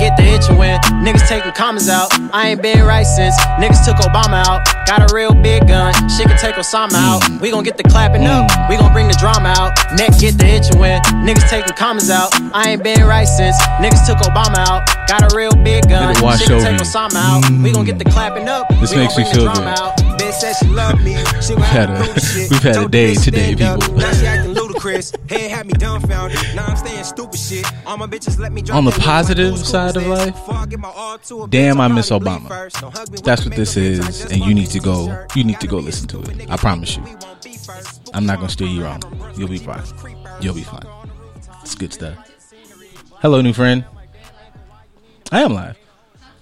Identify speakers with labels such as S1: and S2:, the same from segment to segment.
S1: get the when niggas taking commas out. I ain't been right since niggas took Obama out. Got a real big gun, shit can take Osama out. We gon' get the clapping up, we gon' bring the drama out. Neck get the itching when niggas taking commas out. I ain't been right since niggas took Obama out. Got a real big gun, shit can take. Osama out. We gon' get the clapping up.
S2: This
S1: we
S2: makes me feel good.
S1: out. Bitch said she love me. She
S2: We've had a- we've had a day today, people.
S3: Now she acting ludicrous. Head had me dumbfounded. Now I'm staying stupid shit. All my bitches let me drop
S2: On the positive side of life, Damn, I miss Obama. That's what this is, and you need to go. You need to go listen to it. I promise you. I'm not gonna steer you wrong. You'll be fine. You'll be fine. It's good stuff. Hello, new friend. I am live,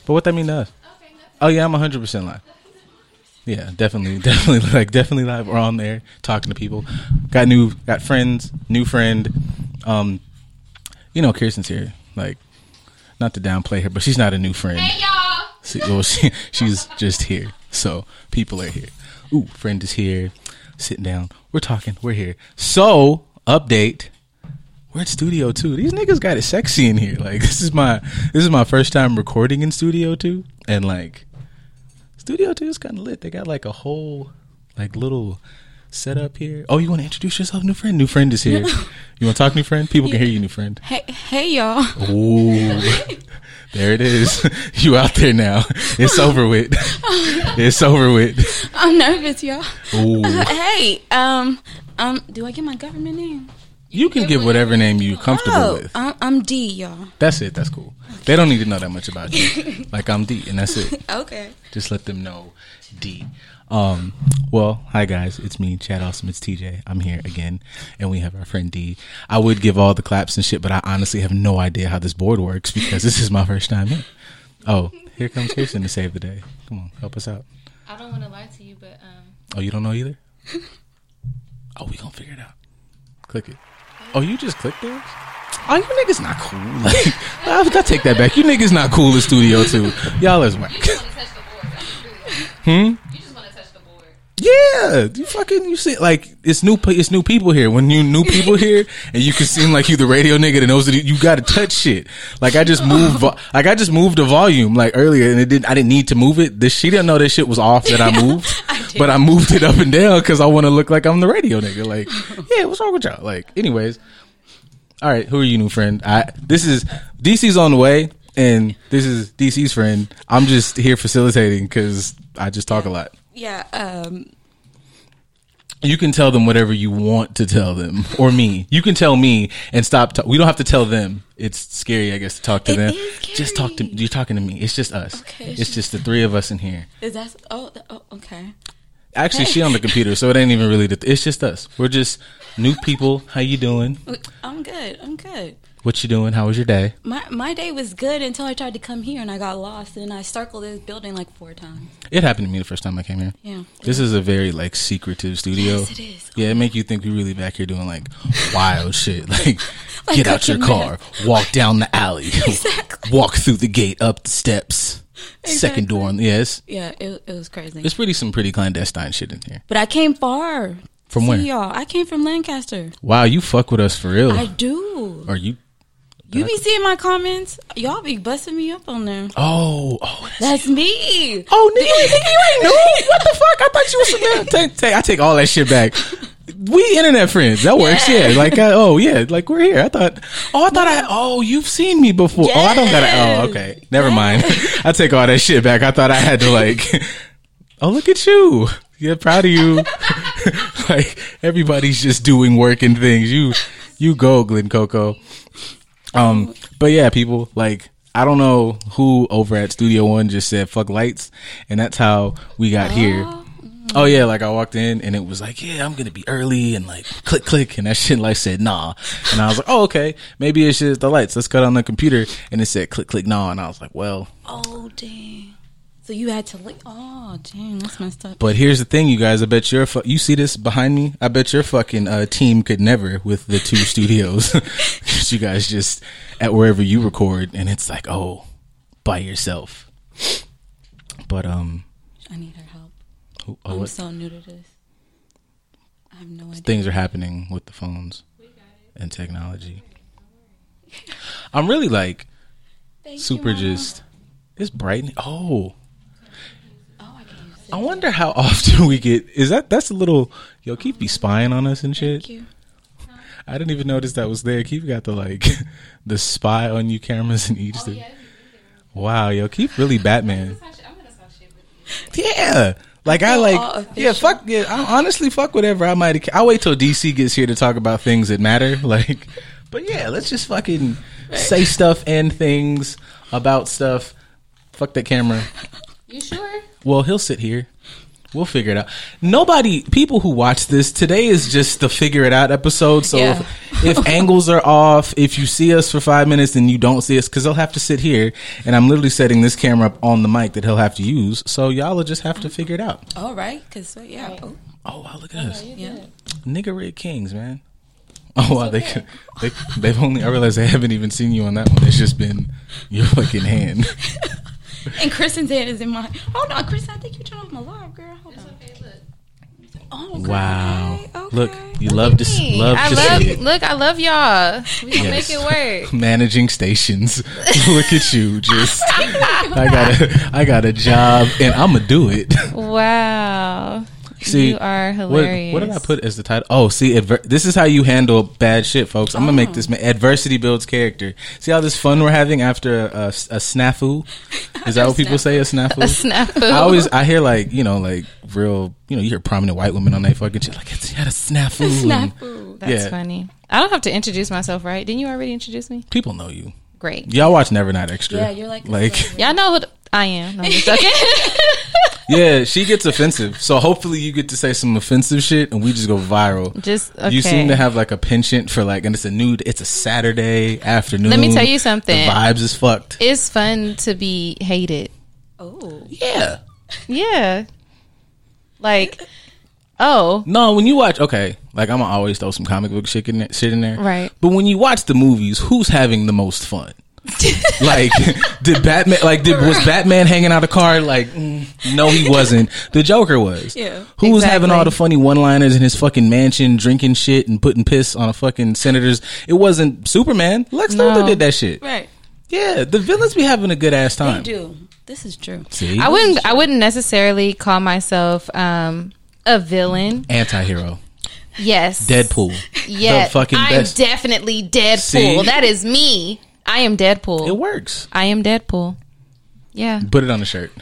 S2: but what that mean to us? Oh yeah, I'm 100 percent live. Yeah, definitely, definitely, like definitely live. We're on there talking to people. Got new, got friends, new friend. Um, you know, Kirsten's here. Like, not to downplay her, but she's not a new friend.
S4: Hey y'all.
S2: See, well, she, she's just here. So people are here. Ooh, friend is here, sitting down. We're talking. We're here. So update. We're at Studio Two. These niggas got it sexy in here. Like this is my this is my first time recording in Studio Two, and like Studio Two is kind of lit. They got like a whole like little setup here. Oh, you want to introduce yourself, new friend? New friend is here. You want to talk, new friend? People can hear you, new friend.
S4: Hey, hey y'all.
S2: Ooh, there it is. you out there now. It's over with. It's over with.
S4: I'm nervous, y'all.
S2: Ooh.
S4: hey, um, um, do I get my government name?
S2: You can give whatever name you're comfortable
S4: Oh,
S2: with.
S4: I'm, I'm D, y'all.
S2: That's it. That's cool. They don't need to know that much about you. Like I'm D, and that's it.
S4: Okay.
S2: Just let them know D. Um. Well, hi guys. It's me, Chad Awesome. It's TJ. I'm here again, and we have our friend D. I would give all the claps and shit, but I honestly have no idea how this board works because this is my first time here. Oh, here comes Kirsten to save the day. Come on, help us out.
S4: I don't want to lie to you, but um,
S2: Oh, you don't know either? oh, we gonna figure it out. Click it. Oh, you just clicked theirs? Oh, you niggas not cool. Like, I, I take that back. You niggas not cool in studio two. Y'all is whack. Hmm. You just want to touch the board. Yeah, you fucking you see like it's new it's new people here. When you new people here and you can seem like you the radio nigga that knows that you got to touch shit. Like I just moved like I just moved the volume like earlier and it didn't I didn't need to move it. This she didn't know this shit was off that I moved, but I moved it up and down because I want to look like I'm the radio nigga. Like yeah, what's wrong with y'all? Like anyways, all right, who are you, new friend? I this is DC's on the way and this is DC's friend. I'm just here facilitating because I just talk a lot.
S4: yeah, um,
S2: You can tell them whatever you want to tell them, or me. You can tell me and stop. we don't have to tell them. It's scary, I guess, to talk to
S4: It
S2: them. Just talk to. You're talking to me. It's just us.
S4: Okay,
S2: It's just the three of us in here.
S4: is that? Oh, oh okay.
S2: Actually, she on the computer, so it ain't even really. The, it's just us. We're just new people. How you doing?
S4: I'm good. I'm good.
S2: What you doing? How was your day?
S4: My my day was good until I tried to come here and I got lost and I circled this building like four times.
S2: It happened to me the first time I came here.
S4: Yeah.
S2: This is a very like secretive studio.
S4: Yes, it is.
S2: Yeah, it oh, make you think we really back here doing like wild shit. Like,
S4: Like
S2: get out your car, walk down the alley,
S4: Exactly.
S2: walk through the gate, up the steps, second door. On, yes,
S4: Yeah, it, it was crazy.
S2: it's pretty some pretty clandestine shit in here.
S4: but I came far.
S2: From
S4: See
S2: where?
S4: y'all. I came from Lancaster.
S2: Wow, you fuck with us for real,
S4: I do.
S2: or you?
S4: You be seeing my comments. Y'all be busting me up on there.
S2: Oh, oh, that's,
S4: That's me.
S2: oh, nigga, nigga, you ain't new. What the fuck? I thought you was some. Take, take, I take all that shit back. We internet friends. That works. Yeah. Like, I, oh yeah. Like we're here. I thought. Oh, I thought I. Oh, you've seen me before. Oh, I don't gotta. Oh, okay. Never mind. I take all that shit back. I thought I had to like. Oh, look at you. Yeah, proud of you. like everybody's just doing work and things. You, you go, Glen Coco. Um, but yeah, people like I don't know who over at Studio One just said fuck lights, and that's how we got here. Oh yeah, like I walked in and it was like, yeah, I'm gonna be early and like click click and that shit like said nah, and I was like, oh okay, maybe it's just the lights. Let's cut on the computer and it said click click nah, and I was like, well,
S4: Oh dang. So you had to like. Oh dang, that's messed up.
S2: but here's the thing, you guys. I bet your fu- you see this behind me. I bet your fucking uh, team could never with the two studios. you guys just at wherever you record, and it's like, oh, by yourself. But um,
S4: I need her help.
S2: who- oh,
S4: I'm
S2: what
S4: so new to this. I have no idea.
S2: things are happening with the phones and technology? I'm really like,
S4: Thank
S2: Super
S4: you,
S2: just. It's bright. Oh,
S4: Oh, I can use it.
S2: I wonder how often we get. Is that that's a little? Yo, keep be spying on us and shit.
S4: Thank you.
S2: I didn't even notice that was there. Keep got the like the spy on you cameras in each. thing. Wow, yo, keep really Batman. Yeah. Like I like yeah fuck yeah I honestly fuck whatever I might I'll wait till DC gets here to talk about things that matter like but yeah let's just fucking say stuff and things about stuff fuck that camera
S5: You sure?
S2: well he'll sit here we'll figure it out nobody people who watch this today is just the figure it out episode so
S4: Yeah.
S2: if, if angles are off if you see us for five minutes and you don't see us because they'll have to sit here and I'm literally setting this camera up on the mic that he'll have to use so y'all will just have to figure it out
S4: All right, because uh, yeah. Oh,
S2: Oh wow, look at oh, us,
S4: yeah.
S2: nigga red kings, man. Oh wow, they they they've only. I realize they haven't even seen you on that one. It's just been your fucking hand.
S4: And Kirsten's head is in my. Oh, Hold on, Kristen. I think you turned off my live, girl. Hold on. Oh, okay.
S2: Wow,
S4: Okay.
S2: look, you love to s- love
S5: I
S2: to
S5: love
S2: see it.
S5: look, I love y'all. We can
S2: Yes.
S5: make it work.
S2: Managing stations. look at you, just I got a I got a job and I'm gonna do it.
S5: Wow.
S2: See,
S5: you are
S2: What,
S5: hilarious.
S2: what did I put as the title? Oh, see, adver- this is how you handle bad shit, folks. I'm gonna make this oh. ma- adversity builds character. See how this fun we're having after a, a, a snafu? Is that what people say? A snafu?
S5: Snafu.
S2: I always I hear like you know like real you know you hear prominent white women on that fucking shit like it's had a snafu.
S4: Snafu.
S5: That's
S2: yeah.
S5: funny. I don't have to introduce myself, right? Didn't you already introduce me?
S2: People know you.
S5: Great.
S2: Y'all watch Never Not Extra.
S4: Yeah, you're like-
S2: like
S5: Y'all know who I am. No, I'm just joking.
S2: yeah, she gets offensive. So hopefully you get to say some offensive shit and we just go viral.
S5: Just okay.
S2: You seem to have like a penchant for like, and it's a nude. It's a Saturday afternoon.
S5: Let me tell you something.
S2: The vibes is fucked.
S5: It's fun to be hated.
S4: Oh.
S2: Yeah.
S5: Yeah. Like, oh,
S2: No, when you watch, okay, like I'm gonna always throw some comic book shit in there, shit in there,
S5: Right.
S2: But when you watch the movies, who's having the most fun? like, did Batman? Like, did was Batman hanging out a car? Like, mm, no, he wasn't. The Joker was.
S4: Yeah.
S2: Who was having all the funny one-liners in his fucking mansion, drinking shit and putting piss on a fucking senator's? It wasn't Superman. Lex
S5: No.
S2: Luthor did that shit.
S4: Right.
S2: Yeah, the villains be having a good ass time They
S4: do. This is true.
S2: See,
S5: I wouldn't. I wouldn't necessarily call myself um a villain.
S2: anti-hero,
S5: Yes,
S2: Deadpool.
S5: Yes,
S2: the fucking
S5: I'm
S2: best.
S5: definitely Deadpool.
S2: See?
S5: That is me. I am Deadpool.
S2: it works.
S5: I am Deadpool. Yeah.
S2: Put it on the shirt.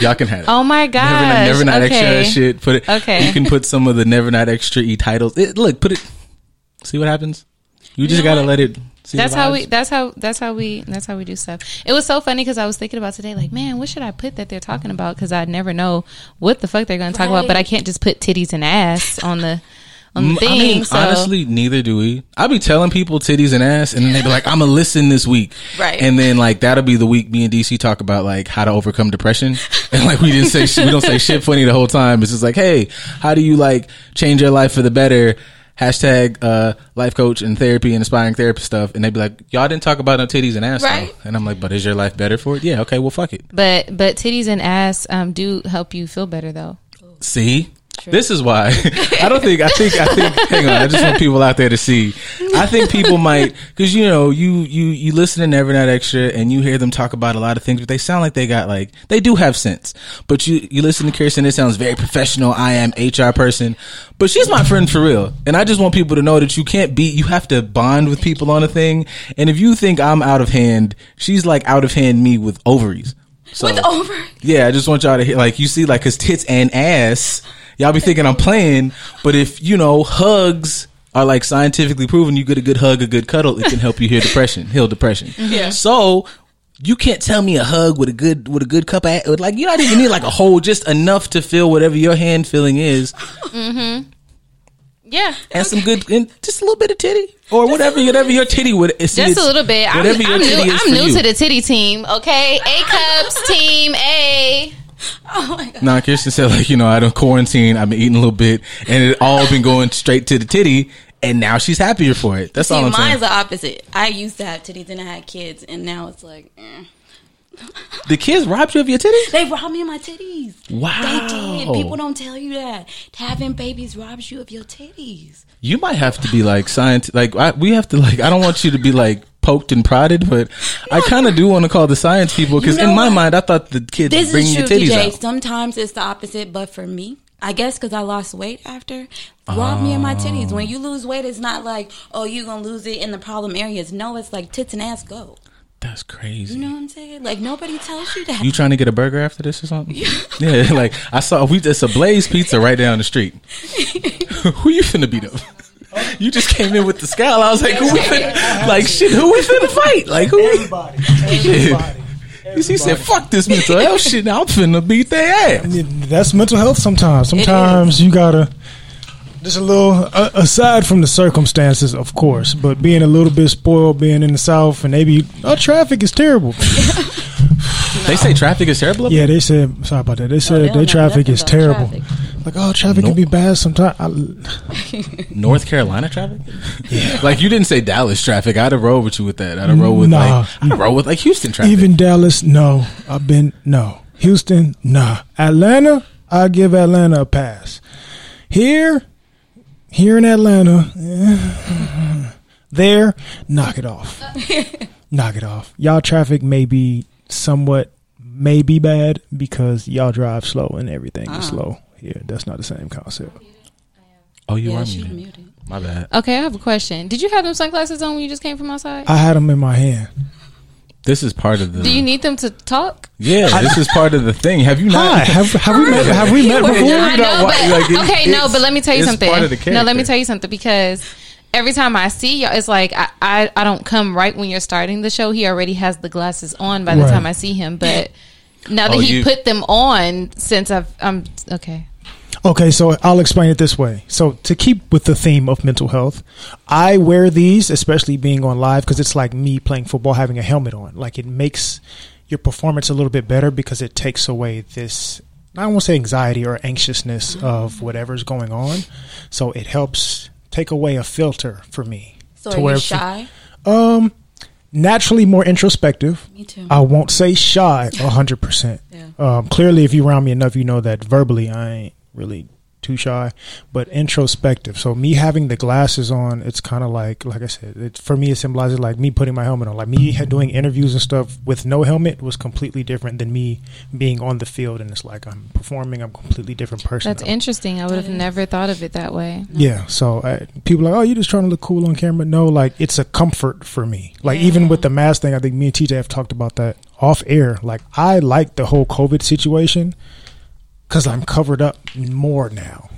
S2: Y'all can have it.
S5: Oh my god.
S2: Never, not- never not
S5: okay.
S2: extra shit. Put it.
S5: Okay.
S2: You can put some of the never not extra e titles. It, look, put it. See what happens. You just
S4: know
S2: gotta
S4: what?
S2: let it. See
S5: That's how we. That's how. That's how we. That's how we do stuff. It was so funny because I was thinking about today, like, man, what should I put that they're talking about? Because I never know what the fuck they're going to talk about. But I can't just put titties and ass on the on the thing.
S2: I mean,
S5: so.
S2: honestly, neither do we. I be telling people titties and ass, and then they be like, "I'm gonna listen this week,"
S4: Right.
S2: And then like that'll be the week me and DC talk about like how to overcome depression, and like we didn't say shit, we don't say shit funny the whole time. It's just like, hey, how do you like change your life for the better? Hashtag uh, life coach and therapy and aspiring therapist stuff, and they'd be like, "Y'all didn't talk about no titties and ass, though."
S4: Right.
S2: And I'm like, "But is your life better for it?" Yeah, okay, well, fuck it.
S5: but but titties and ass um do help you feel better though.
S2: See, this is why I don't think I think I think. hang on, I just want people out there to see. I think people might because you know you you you listen to Never Not Extra and you hear them talk about a lot of things, but they sound like they got like they do have sense. But you you listen to Kirsten, it sounds very professional. I am HR person, but she's my friend for real, and I just want people to know that you can't beat. You have to bond with people on a thing, and if you think I'm out of hand, she's like out of hand me with ovaries. So,
S4: With over.
S2: yeah, I just want y'all to hear, like, you see, like, his tits and ass. Y'all be thinking I'm playing, but if, you know, hugs are like scientifically proven, you get a good hug, a good cuddle, it can help you heal depression, heal depression.
S4: Yeah.
S2: So, you can't tell me a hug with a good, with a good cup of, like, you don't even need like a whole, just enough to feel whatever your hand feeling is, Mm-hmm.
S5: Yeah,
S2: and some good, and just a little bit of titty, or whatever, whatever your titty would,
S5: just a little bit. I'm,
S2: Whatever your
S5: I'm
S2: titty
S5: new.
S2: is
S5: I'm new
S2: you.
S5: to the titty team. Okay, A cups team A.
S4: Oh my god.
S2: Nah, Kirsten said like, you know, I don't quarantine. I've been eating a little bit, and it all been going straight to the titty, and now she's happier for it. That's
S4: See,
S2: all I'm saying.
S4: mine's the opposite. I used to have titties and I had kids, and now it's like, eh.
S2: The kids robbed you of your titties?
S4: They robbed me of my titties.
S2: Wow.
S4: They did. People don't tell you that. Having babies robs you of your titties.
S2: You might have to be like science. Like I, we have to like. I don't want you to be like poked and prodded, but I kind of do want to call the science people because
S4: You know
S2: in my
S4: what?
S2: mind, I thought the kids
S4: This
S2: bring your titties
S4: DJ.
S2: out.
S4: Sometimes it's the opposite, but for me, I guess because I lost weight after, robbed me of my titties. When you lose weight, it's not like, oh, you're going to lose it in the problem areas. No, it's like tits and ass go.
S2: That's crazy.
S4: You know what I'm saying? Like, nobody tells you that.
S2: You trying to get a burger after this or something? yeah, like I saw we it's a Blaze Pizza right down the street. who you finna beat up? You just came in with the scowl. I was like, who we finna, like shit? Who we finna fight? Like who? We,
S6: Everybody. Everybody.
S2: he said, "Fuck this mental health shit." Now I'm finna beat their ass.
S6: That's mental health sometimes. Sometimes you gotta. Just a little uh, aside from the circumstances, of course, but being a little bit spoiled, being in the south, and maybe oh, traffic is terrible.
S2: They say traffic is terrible. up
S6: yeah, they said sorry about that. They said
S4: Oh, they
S6: their traffic is terrible.
S4: traffic.
S6: Like oh, traffic can be bad sometimes. I,
S2: North Carolina traffic? yeah. Like you didn't say Dallas traffic. I'd have rolled with you with that. I'd have rolled with
S6: Nah.
S2: like I'd have rolled with like Houston traffic.
S6: even Dallas, no. I've been no. Houston, nah. Atlanta, I give Atlanta a pass. Here, here in Atlanta, eh, there, knock it off. knock it off. Y'all traffic may be somewhat may be bad because y'all drive slow and everything is slow. Here, that's not the same concept.
S2: oh, you
S4: yeah,
S2: are muted.
S4: muted.
S2: My bad.
S5: Okay, I have a question. Did you have them sunglasses on when you just came from outside?
S6: I had them in my hand.
S2: This is part of the.
S5: Do you need them to talk?
S2: yeah, this is part of the thing. Have you
S6: Hi,
S2: not?
S6: have, have we met? Have we met
S5: I
S6: before?
S5: know, but
S2: like, it-
S5: okay, no, but let me tell you
S2: it's
S5: something.
S2: part of the
S5: no, let me tell you something because every time I see y'all, it's like I, I I don't come right when you're starting the show. He already has the glasses on by the
S6: Right.
S5: time I see him, but now that
S2: Oh,
S5: he
S2: you-
S5: put them on, since I've I'm okay.
S6: Okay, so I'll explain it this way. So to keep with the theme of mental health, I wear these, especially being on live, because it's like me playing football having a helmet on. Like it makes your performance a little bit better because it takes away this. I won't say anxiety or anxiousness of whatever's going on. So it helps take away a filter for me.
S4: So
S6: to
S4: are
S6: where
S4: you
S6: if-
S4: shy?
S6: Um, naturally more introspective.
S4: Me too.
S6: I won't say shy a hundred percent.
S4: Yeah.
S6: Um, clearly, if you're around me enough, you know that verbally I ain't really too shy, but introspective. So me having the glasses on, it's kind of like, like I said, it, for me it symbolizes like me putting my helmet on. Like me had- doing interviews and stuff with no helmet was completely different than me being on the field, and it's like I'm performing. I'm a completely different person.
S5: That's interesting. I would have never thought of it that way.
S6: Yeah, so uh, people are like, oh, you're just trying to look cool on camera. No, like it's a comfort for me. Like even with the mask thing, I think me and TJ have talked about that off air. Like I like the whole COVID situation because I'm covered up more now.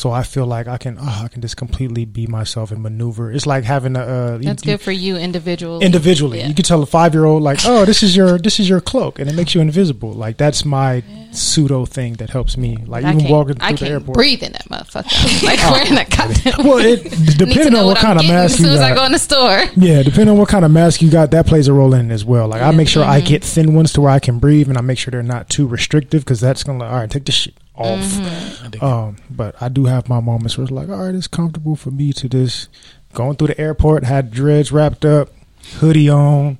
S6: So I feel like I can, oh, I can just completely be myself and maneuver. It's like having a uh,
S5: That's
S6: you-
S5: good for you individually.
S6: individually.
S4: Yeah.
S6: You can tell a five year old like, oh, this is your this is your cloak, and it makes you invisible. Like that's my pseudo thing that helps me. Like
S5: I
S6: even walking through
S5: I
S6: the airport.
S5: breathe in that motherfucker. like wearing that goddamn.
S6: Well, it depending on what,
S5: I'm
S6: kind of mask
S5: as
S6: you
S5: soon as I go in the store.
S6: Yeah, depending on what kind of mask you got, that plays a role in it as well. Like I make sure
S5: Mm-hmm.
S6: I get thin ones to where I can breathe, and I make sure they're not too restrictive because that's gonna like, all right, take the shit off.
S5: Mm-hmm.
S6: Um, but I do have my moments where it's like, all right, it's comfortable for me to just going through the airport, had dreads wrapped up, hoodie on,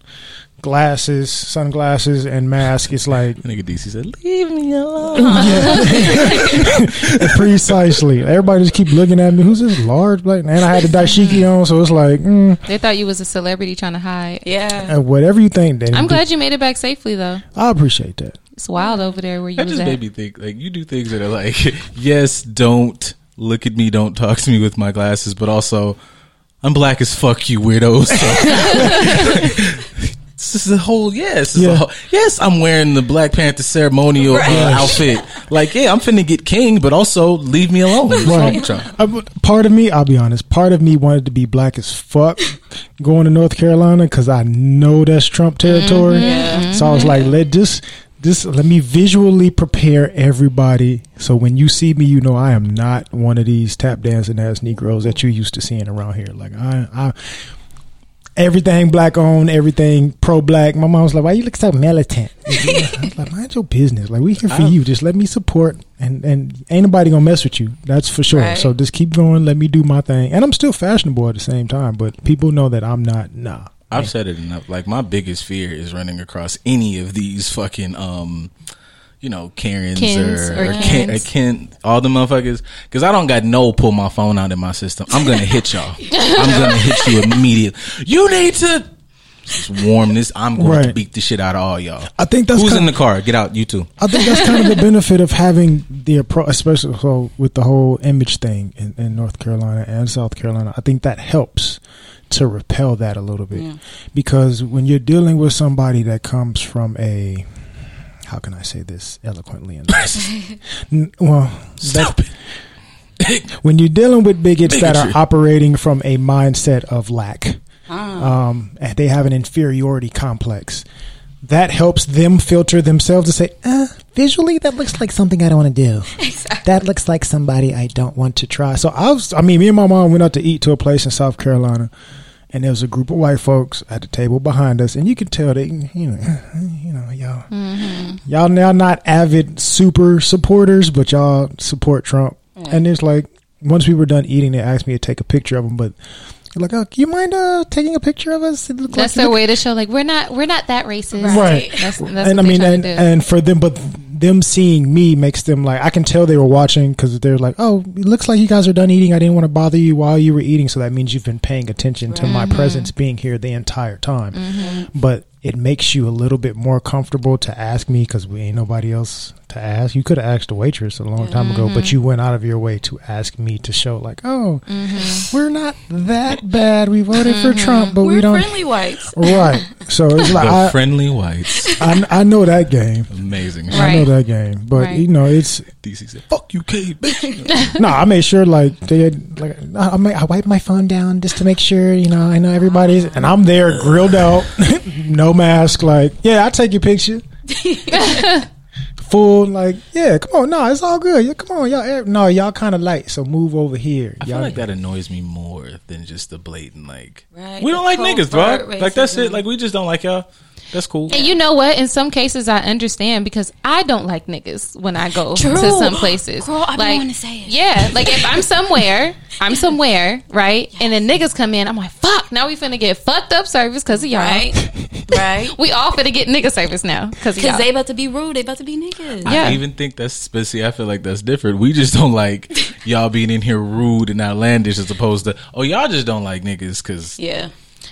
S6: glasses, sunglasses, and mask. It's like
S2: Nigga DC said, "Leave me alone."
S6: precisely. Everybody just keep looking at me. Who's this large black? And I had the dashiki on, so it's like, mm,
S5: They thought you was a celebrity trying to hide.
S4: Yeah.
S6: uh, whatever you think. Then
S5: I'm glad you made it back safely though.
S6: I appreciate that.
S5: It's wild over there where you
S2: That
S5: was
S2: just
S5: at.
S2: made me think. Like you do things that are like, yes, don't look at me, don't talk to me with my glasses, but also, I'm black as fuck, you weirdos. So. This is a whole yes. This
S6: Yeah.
S2: whole, yes, I'm wearing the Black Panther ceremonial uh, outfit. Like, yeah, I'm finna get king, but also leave me alone.
S6: Right.
S2: with y'all?
S6: But part of me, I'll be honest, part of me wanted to be black as fuck going to North Carolina because I know that's Trump territory. So I was like, let just just let me visually prepare everybody so when you see me, you know I am not one of these tap dancing ass Negroes that you're used to seeing around here. Like I, I everything black owned, everything pro black. My mom was like, "Why you look so militant?" I was like, "Mind your business. Like we here for you. Just let me support, and and ain't nobody gonna mess with you. That's for sure.
S4: Right.
S6: So just keep going. Let me do my thing, and I'm still fashionable at the same time. But people know that I'm not. Nah,
S2: I've said it enough. Like my biggest fear is running across any of these fucking um you know, Karens
S5: Kens
S2: or,
S5: or
S2: or, Ken, or Ken, all the motherfuckers. Because I don't got no pull my phone out in my system. I'm gonna hit y'all. I'm gonna hit you immediately. You need to just warm this. I'm going to beat the shit out of all y'all.
S6: I think that's
S2: Who's
S6: kind
S2: in the car? Get out, you two.
S6: I think that's kind of the benefit of having the approach, especially so with the whole image thing in, in North Carolina and South Carolina. I think that helps to repel that a little bit because when you're dealing with somebody that comes from a how can I say this eloquently and nice? N- well,
S2: Stop it.
S6: when you're dealing with bigots that are operating from a mindset of lack, um, and they have an inferiority complex, that helps them filter themselves to say, uh, visually, that looks like something I don't want to do. That looks like somebody I don't want to try. So I was, I mean, me and my mom went out to eat to a place in South Carolina. And there was a group of white folks at the table behind us, and you could tell they, you know, you know, y'all, y'all now not avid super supporters, but y'all support Trump. And it's like once we were done eating, they asked me to take a picture of them, but they're like, oh, you mind uh, taking a picture of us?
S5: That's
S6: like
S5: their way to show like we're not we're not that racist.
S6: Right.
S5: That's, that's
S6: and I mean, and, and for them, but them seeing me makes them like I can tell they were watching because they're like, "Oh, it looks like you guys are done eating. I didn't want to bother you while you were eating, so that means you've been paying attention to my presence being here the entire time." Mm-hmm. But it makes you a little bit more comfortable to ask me because we ain't nobody else to ask. You could have asked the waitress a long time ago, but mm-hmm. you went out of your way to ask me to show like, "Oh, mm-hmm. we're not that bad. We voted for mm-hmm. Trump, but
S4: We're
S6: we don't."
S4: friendly whites.
S6: Right. So it's like
S2: The
S6: I,
S2: friendly whites.
S6: I, I know that game.
S2: Amazing.
S6: I know that game, but
S5: Right.
S6: you know it's
S2: DC said, "Fuck you, K, bitch."
S6: no. I made sure like they had, like I, I, I wiped my phone down just to make sure you know I know everybody's and I'm there grilled out, no mask. Like yeah, I take your picture. Full like yeah, come on, no, it's all good. Yeah, come on, y'all. eh, No, y'all kind of light, so move over here.
S2: I
S6: y'all,
S2: feel like that annoys me more than just the blatant like.
S4: Right.
S2: We don't like niggas, bro. Like that's it. Like we just don't like y'all. That's cool.
S5: And you know what? In some cases, I understand because I don't like niggas when I go
S4: True.
S5: to some places.
S4: Girl, I've been
S5: like,
S4: wanting to say it.
S5: Yeah, like if I'm somewhere, I'm somewhere, right? And then niggas come in, I'm like, fuck. Now we finna get fucked up service because of y'all.
S4: Right. right.
S5: We all finna get nigga service now because.
S4: Because they about to be rude. They about to be niggas.
S5: Yeah.
S2: I even think that's, but see, I feel like that's different. We just don't like y'all being in here rude and outlandish as opposed to, oh, y'all just don't like niggas because
S4: Yeah.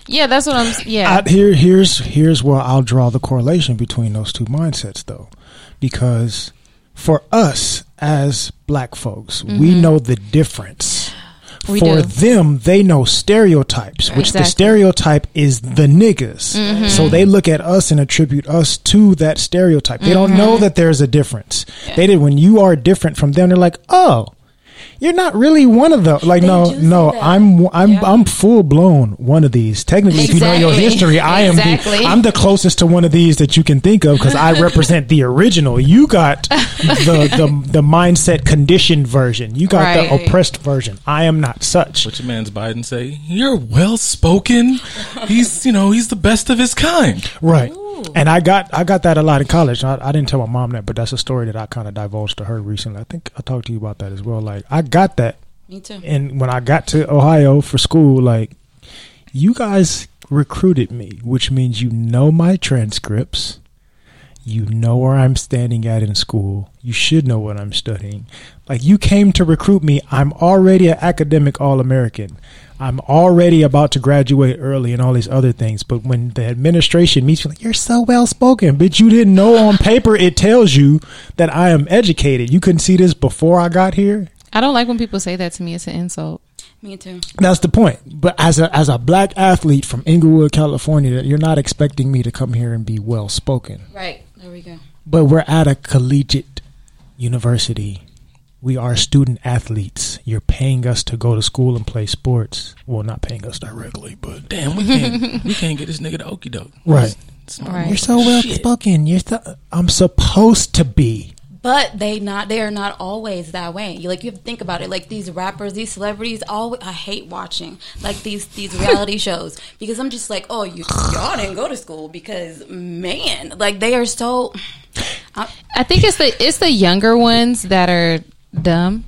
S5: Yeah, that's what I'm. Yeah,
S6: I, here, here's here's where I'll draw the correlation between those two mindsets, though, because for us as black folks, we know the difference.
S5: Mm-hmm. We
S6: for
S5: do.
S6: them, they know stereotypes, which the stereotype is the niggas.
S5: Mm-hmm.
S6: So they look at us and attribute us to that stereotype. They don't
S5: Mm-hmm.
S6: know that there's a difference. They did when you are different from them. They're like, oh. You're not really one of those. Like,
S4: They
S6: no, no. I'm, I'm,
S4: Yeah.
S6: I'm full blown one of these. Technically, if you know your history, I am
S5: Exactly.
S6: the, I'm the closest to one of these that you can think of because I represent the original. You got the, the, the mindset conditioned version. You got
S5: Right.
S6: the oppressed version. I am not such.
S2: what your man's Biden say? You're well spoken. He's, you know, he's the best of his kind.
S6: Right. And I got I got that a lot in college. I, I didn't tell my mom that, but that's a story that I kind of divulged to her recently. I think I talked to you about that as well. Like I got that,
S4: Me too.
S6: and when I got to Ohio for school, like you guys recruited me, which means you know my transcripts. You know where I'm standing at in school. You should know what I'm studying. Like you came to recruit me. I'm already an academic All American. I'm already about to graduate early and all these other things. But when the administration meets you, like, you're so well spoken, but you didn't know on paper it tells you that I am educated. You couldn't see this before I got here.
S5: I don't like when people say that to me. It's an insult.
S4: Me too.
S6: That's the point. But as a as a black athlete from Inglewood, California, that you're not expecting me to come here and be well spoken.
S4: Right. There we go.
S6: But we're at a collegiate university. We are student athletes. You're paying us to go to school and play sports. Well, not paying us directly, but
S2: Damn, we can't, we can't get this nigga to okey doke.
S6: right.
S5: Right.
S6: You're so well spoken. You're so, I'm supposed to be.
S4: But they not they are not always that way. You like you have to think about it. Like these rappers, these celebrities, all I hate watching like these these reality shows because I'm just like, oh, you y'all didn't go to school because man, like they are so.
S5: I think it's the it's the younger ones that are dumb.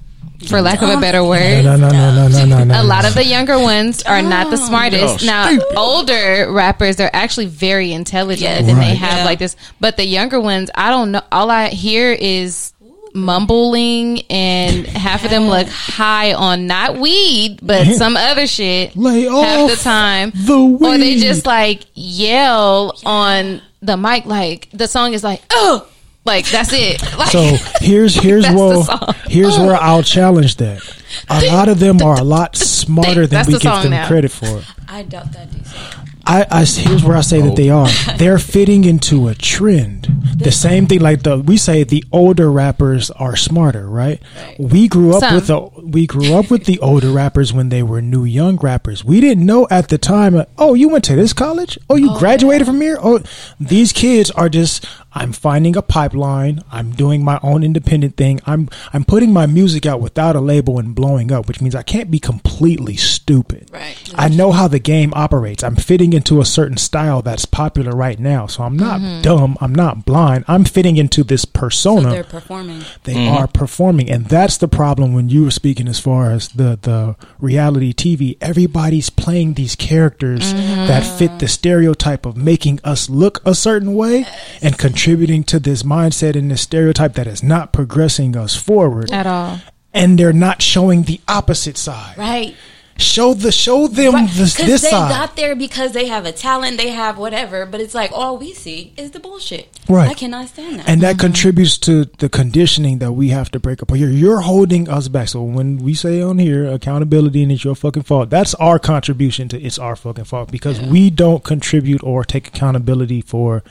S5: for lack of a better word.
S6: No, no, no, no, no, no, no.
S5: A lot of the younger ones are not the oh. smartest.
S2: Oh,
S5: now, older rappers are actually very intelligent
S4: Yes.
S5: and they have
S4: Yeah.
S5: like this. But the younger ones, I don't know. All I hear is mumbling, and half of them look high on not weed, but some other shit.
S6: Lay
S5: half the time,
S6: the
S5: or they just like yell on the mic. Like the song is like, oh, like that's it. Like,
S6: So here's here's where here's where I'll challenge that. A lot of them are a lot smarter than
S5: That's
S6: we
S5: the
S6: give them
S5: now.
S6: credit for.
S4: I doubt that. DC.
S6: I, I here's where I say that they are. They're fitting into a trend. The same thing like the we say the older rappers are smarter, right? We grew up
S5: Some.
S6: with the we grew up with the older rappers when they were new young rappers. We didn't know at the time. uh, Oh, you went to this college? Oh, you graduated from here? Oh, these kids are just. I'm finding a pipeline. I'm doing my own independent thing. I'm I'm putting my music out without a label and blowing up, which means I can't be completely stupid.
S4: Right.
S6: I know how the game operates. I'm fitting into a certain style that's popular right now. So I'm not mm-hmm. dumb. I'm not blind. I'm fitting into this
S4: So
S6: persona.
S4: they're performing.
S6: they mm-hmm. are performing. And that's the problem when you were speaking as far as the, the reality TV. Everybody's playing these characters that mm-hmm. fit the stereotype of making us look a certain way and contributing to this mindset and this stereotype that is not progressing us forward.
S5: at all.
S6: And they're not showing the opposite side.
S4: Right.
S6: Show the show them
S4: Right.
S6: this, this
S4: they
S6: side.
S4: got there because they have a talent, they have whatever, but it's like all we see is the bullshit.
S6: Right.
S4: I cannot stand that.
S6: and that mm-hmm. contributes to the conditioning that we have to break up here. You're holding us back. So when we say on here accountability and it's your fucking fault, that's our contribution to it's our fucking fault because we don't contribute or take accountability for.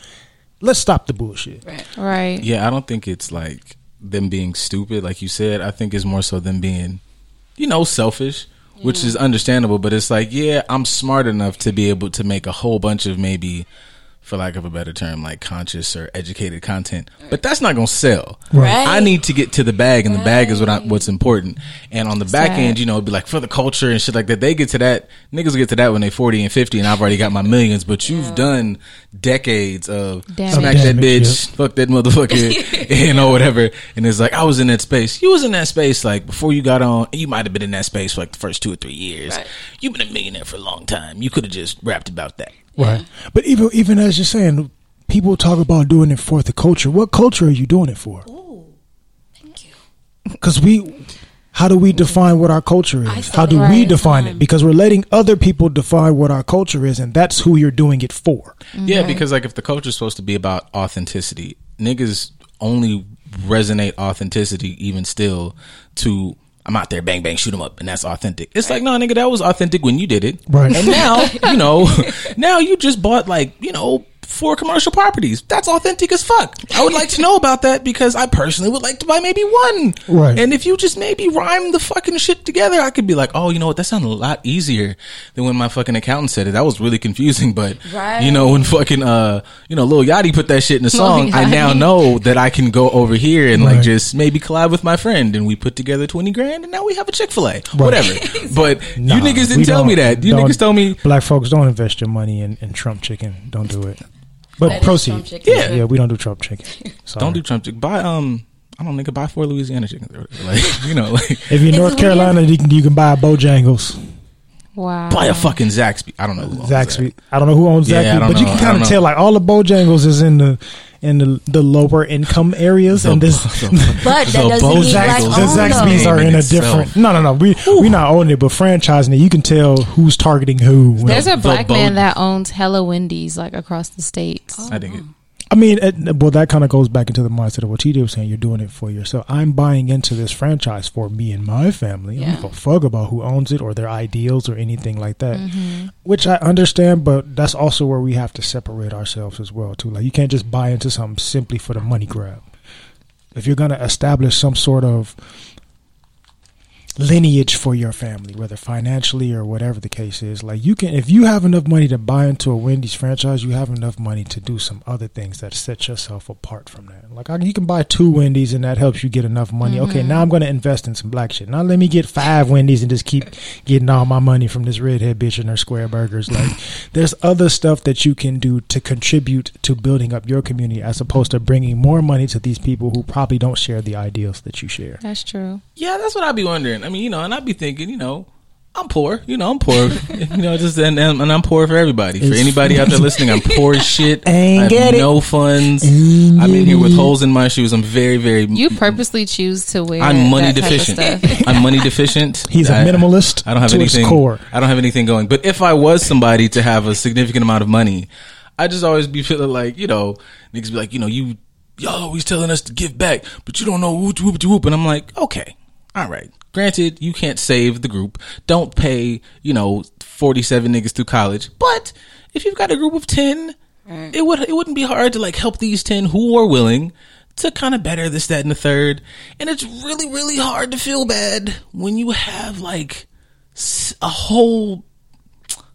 S6: Let's stop the bullshit.
S4: right.
S5: Right.
S2: Yeah, I don't think it's like them being stupid, like you said. I think it's more so them being, you know, selfish, which is understandable. But it's like, yeah, I'm smart enough to be able to make a whole bunch of maybe, for lack of a better term, like conscious or educated content. But that's not gonna sell.
S4: Right.
S2: I need to get to the bag, and the bag is what I, what's important. And on the back
S5: Sad.
S2: end, you know, it'd be like for the culture and shit like that. They get to that. Niggas get to that when they 40 and 50, and I've already got my millions. But you've done decades of
S5: Damage.
S2: smack that
S6: Damage,
S2: bitch, fuck that motherfucker, you know, whatever. And it's like I was in that space. You was in that space like before you got on. You might have been in that space for like the first two or three years.
S4: Right.
S2: You've been a millionaire for a long time. You could have just rapped about that.
S6: Right. But even even as you're saying, people talk about doing it for the culture. What culture are you doing it for?
S4: Oh, Thank you.
S6: Because we, how do we define what our culture is? How do
S4: it
S6: we
S4: right.
S6: define it? Because we're letting other people define what our culture is, and that's who you're doing it for.
S2: Yeah, because like if the culture is supposed to be about authenticity, niggas only resonate authenticity even still to I'm out there bang bang shoot 'em up and that's authentic. It's like no nigga that was authentic when you did it.
S6: Right.
S2: And now, you know, now you just bought like, you know, four commercial properties. That's authentic as fuck. I would like to know about that because I personally would like to buy maybe one.
S6: Right.
S2: And if you just maybe rhyme the fucking shit together, I could be like, oh, you know what? That sounded a lot easier than when my fucking accountant said it. That was really confusing. But
S4: Right.
S2: you know, when fucking uh, you know, Lil Yachty put that shit in the song, I now know that I can go over here and like just maybe collab with my friend, and we put together twenty grand, and now we have a Chick Fil A, whatever. But
S6: Nah,
S2: you niggas didn't tell me that. You niggas told me
S6: black folks don't invest your money in, in Trump chicken. Don't do it. But
S4: That is
S6: proceed.
S4: Chicken.
S2: Yeah.
S6: yeah, we don't do Trump chicken. Sorry.
S2: Don't do Trump chicken. Buy um, I don't nigga buy four Louisiana chickens. Like you know, like
S6: If you're in North
S4: it
S6: Carolina, you can, you can buy a Bojangles.
S5: Wow.
S2: buy a fucking Zaxby. I don't know who owns
S6: Zaxby. I don't know who owns
S2: Yeah,
S6: Zaxby,
S2: don't
S6: but you can kind of tell like all the Bojangles is in the in the, the lower income areas,
S2: The-
S6: and this
S2: the-
S4: But that
S2: The
S4: doesn't mean
S2: Bojangles.
S4: black
S6: the Zaxby's are in a different. No, no, no. We we not owning it, but franchising it, you can tell who's targeting who.
S5: There's a
S2: The
S5: black
S2: Bo-
S5: man that owns hella Wendy's like across the states.
S2: I think it.
S6: I mean, it, well, that kind of goes back into the mindset of what TJ was saying. You're doing it for yourself. I'm buying into this franchise for me and my family. I don't give a fuck about who owns it or their ideals or anything like that. Mm-hmm. Which I understand, but that's also where we have to separate ourselves as well too. Like you can't just buy into something simply for the money grab. If you're going to establish some sort of lineage for your family, whether financially or whatever the case is. Like you can, if you have enough money to buy into a Wendy's franchise, you have enough money to do some other things that set yourself apart from that. Like I, you can buy two Wendy's and that helps you get enough money. Mm-hmm. Okay, now I'm going to invest in some black shit. Now let me get five Wendy's and just keep getting all my money from this redhead bitch and her square burgers. Like there's other stuff that you can do to contribute to building up your community as opposed to bringing more money to these people who probably don't share the ideals that you share.
S5: That's true.
S2: Yeah, that's what I'd be wondering. I mean, you know, and I'd be thinking, you know, I'm poor. You know, I'm poor. you know, just and, and, and I'm poor for everybody. For anybody out there listening, I'm poor as shit.
S6: Ain't
S2: I have
S6: get it.
S2: no funds.
S6: Ain't
S2: I'm in here with holes in my shoes. I'm very, very.
S5: You purposely choose to wear.
S2: I'm money
S5: that type of
S2: deficient.
S5: stuff.
S2: I'm money deficient.
S6: He's a
S2: I-
S6: minimalist
S2: I don't have
S6: to his
S2: anything.
S6: core.
S2: I don't have anything going. But if I was somebody to have a significant amount of money, I just always be feeling like you know niggas be like you know you y'all always telling us to give back, but you don't know whoop whoop whoop. And I'm like, okay, all right. Granted, you can't save the group. Don't pay you know 47 niggas through college. But if you've got a group of 10, it would it wouldn't be hard to like help these 10 who are willing to kind of better this, that, and the third. And it's really, really hard to feel bad when you have like a whole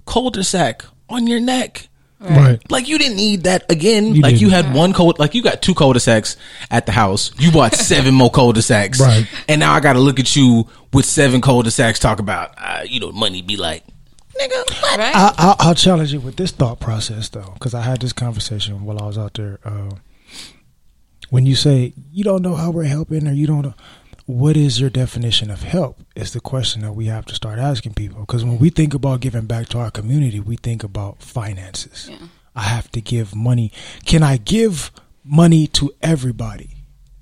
S2: cul-de-sac on your neck.
S6: Right.
S2: Like you didn't need that again.
S6: You
S2: like you
S6: didn't.
S2: had one cul like you got two cul-de-sacs at the house. You bought seven more cul-de-sacs.
S6: Right.
S2: And now I got to look at you with seven cul-de-sacs talk about uh, you know money be like nigga what?
S4: Right?
S6: I, I'll, I'll challenge you with this thought process though, because I had this conversation while I was out there. Uh, when you say you don't know how we're helping, or you don't know, what is your definition of help? Is the question that we have to start asking people. Because when we think about giving back to our community, we think about finances. I have to give money. Can I give money to everybody?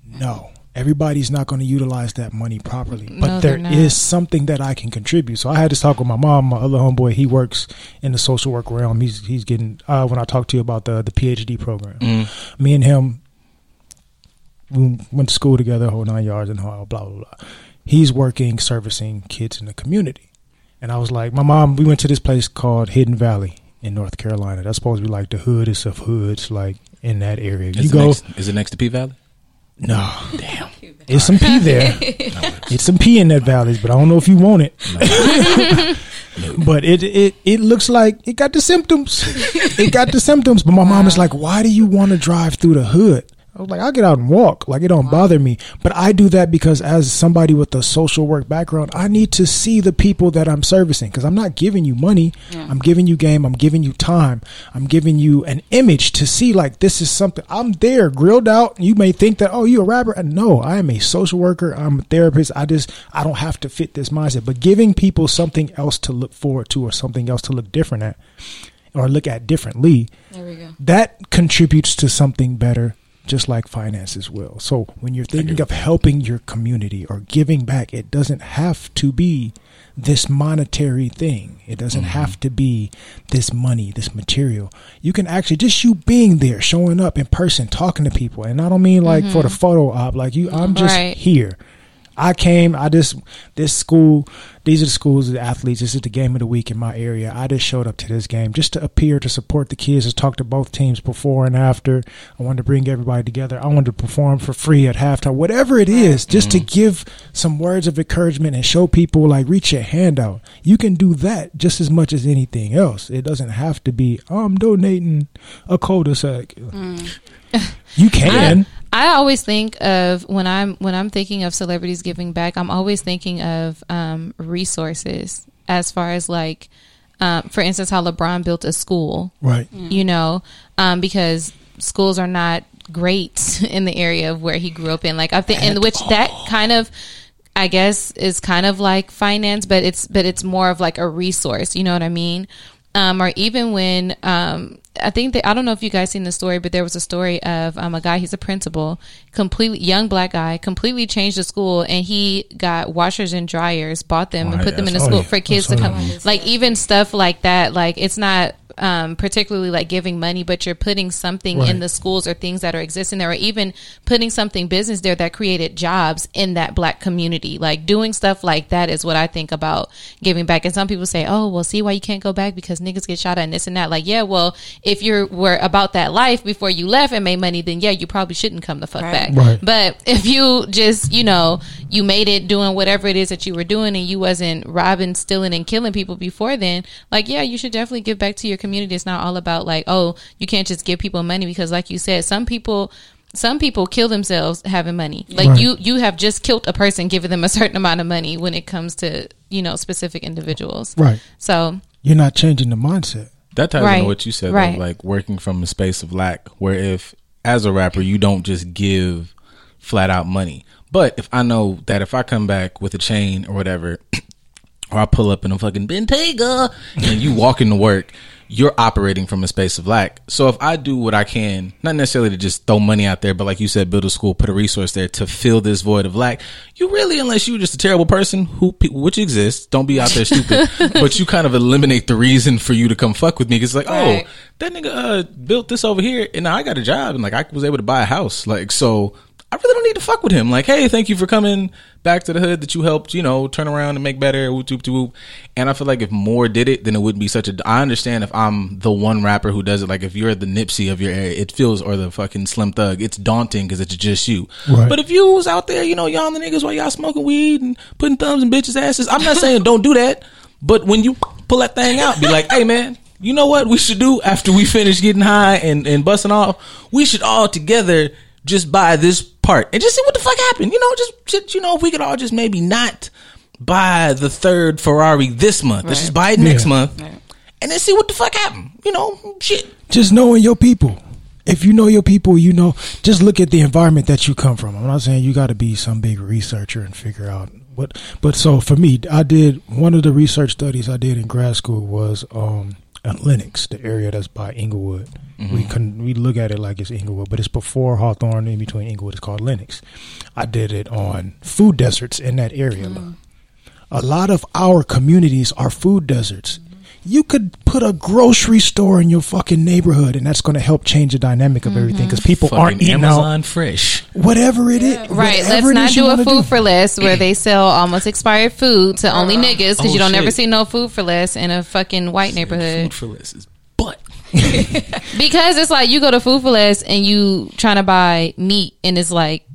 S6: No. Everybody's not going to utilize that money properly, but
S5: No,
S6: there
S5: not.
S6: is something that I can contribute. So I had this talk with my mom, my other homeboy. He works in the social work realm. He's he's getting uh, when I talked to you about the the PhD program. Me and him we went to school together, whole nine yards and all blah blah blah. He's working servicing kids in the community, and I was like, my mom. We went to this place called Hidden Valley in North Carolina. That's supposed to be like the hoodest of hoods, like in that area.
S2: Is
S6: you
S2: it
S6: go,
S2: next, is it next to P Valley?
S6: no, damn. It's some P there. it's some P in that valley, but I don't know if you want it. but it it it looks like it got the symptoms. it got the symptoms. But my mom is like, "Why do you want to drive through the hood?" I was like, "I'll get out and walk. Like it don't bother me." But I do that because as somebody with a social work background, I need to see the people that I'm servicing because I'm not giving you money. I'm giving you game. I'm giving you time. I'm giving you an image to see like this is something. I'm there, grilled out. You may think that oh, you a rapper. No, I am a social worker. I'm a therapist. I just I don't have to fit this mindset. But giving people something else to look forward to or something else to look different at or look at differently
S4: there we go.
S6: that contributes to something better just like finances will so when you're thinking of helping your community or giving back it doesn't have to be this monetary thing. It doesn't mm-hmm. have to be this money this material. You can actually just you being there showing up in person talking to people and i don't mean like for the mm-hmm. photo op like you i'm just
S5: Right.
S6: here I came, I just, this school, these are the schools, of the athletes, this is the game of the week in my area. I just showed up to this game just to appear to support the kids, to talk to both teams before and after. I wanted to bring everybody together. I wanted to perform for free at halftime, whatever it is, just to mm. give some words of encouragement and show people, like, reach your hand out. You can do that just as much as anything else. It doesn't have to be, oh, I'm donating a cul-de-sac. Mm. You can.
S5: I always think of when I'm when I'm thinking of celebrities giving back. I'm always thinking of um, resources as far as like, um, for instance, how LeBron built a school.
S6: right.
S5: You know, um, because schools are not great in the area of where he grew up in. Like I think, in which that kind of. I guess is kind of like finance, but it's but it's more of like a resource. You know what I mean? Um, or even when um, I think that I don't know if you guys seen the story, but there was a story of um, a guy. He's a principal, completely young black guy, completely changed the school, and he got washers and dryers, bought them, and
S6: Oh,
S5: put them in the
S6: saw
S5: school
S6: you.
S5: for kids
S6: I
S5: to come. Like even stuff like that. Like it's not um, particularly like giving money, but you're putting something
S6: Right.
S5: in the schools or things that are existing there, or even putting something business there that created jobs in that black community. Like doing stuff like that is what I think about giving back. And some people say, "Oh, well, see why you can't go back because niggas get shot at and this and that." Like, yeah, well, if you were about that life before you left and made money, then yeah, you probably shouldn't come the fuck
S4: Right.
S5: back.
S6: Right.
S5: But if you just, you know, you made it doing whatever it is that you were doing and you wasn't robbing, stealing, and killing people before then, like, yeah, you should definitely give back to your community. It's not all about like, oh, you can't just give people money because, like you said, some people. Some people kill themselves having money. Like
S6: Right.
S5: you, you have just killed a person, giving them a certain amount of money when it comes to you know specific individuals.
S6: Right.
S5: So
S6: You're not changing the mindset.
S2: That ties
S5: Right.
S2: into what you said, though,
S5: Right.
S2: like working from a space of lack, where if as a rapper you don't just give flat out money, but if I know that if I come back with a chain or whatever, or I pull up in a fucking Bentayga and you walk into work, you're operating from a space of lack. So if I do what I can, not necessarily to just throw money out there, but like you said, build a school, put a resource there to fill this void of lack, you really, unless you're just a terrible person who, which exists, don't be out there stupid, but you kind of eliminate the reason for you to come fuck with me. Cause it's like,
S5: Right.
S2: oh, that nigga, uh, built this over here and now I got a job and like I was able to buy a house. Like, so I really don't need to fuck with him. Like, hey, thank you for coming back to the hood that you helped, you know, turn around and make better. Whoop, whoop, whoop. And I feel like if more did it, then it wouldn't be such a. I understand if I'm the one rapper who does it. Like, if you're the Nipsey of your area, it feels, or the fucking Slim Thug, it's daunting because it's just you.
S6: Right.
S2: But if you was out there, you know, y'all the niggas while y'all smoking weed and putting thumbs in bitches' asses, I'm not saying don't do that. But when you pull that thing out, be like, hey, man. You know what we should do after we finish getting high and, and busting off? We should all together just buy this part and just see what the fuck happened. You know, just, just you know, if we could all just maybe not buy the third Ferrari this month. Let's just buy it next
S6: Yeah.
S2: month. And then see what the fuck happened. You know, shit.
S6: just knowing your people. If you know your people, you know. Just look at the environment that you come from. I'm not saying you got to be some big researcher and figure out what. But so for me, I did one of the research studies I did in grad school was um, at Lenox, the area that's by Inglewood. We mm-hmm. can we look at it like it's Inglewood, but it's before Hawthorne, in between Inglewood. It's called Lenox. I did it on food deserts in that area. Mm-hmm. A lot of our communities are food deserts. You could put a grocery store in your fucking neighborhood, and that's going to help change the dynamic of mm-hmm. everything because people aren't eating
S2: Amazon
S6: out.
S2: Fresh.
S6: Whatever it is,
S5: Right. Let's not do a
S6: wanna
S5: food for less where they sell almost expired food to only niggas because
S2: Oh,
S5: you don't ever see no food for less in a fucking white neighborhood.
S2: Food for less is butt.
S5: Because it's like you go to Food for Less and you trying to buy meat and it's like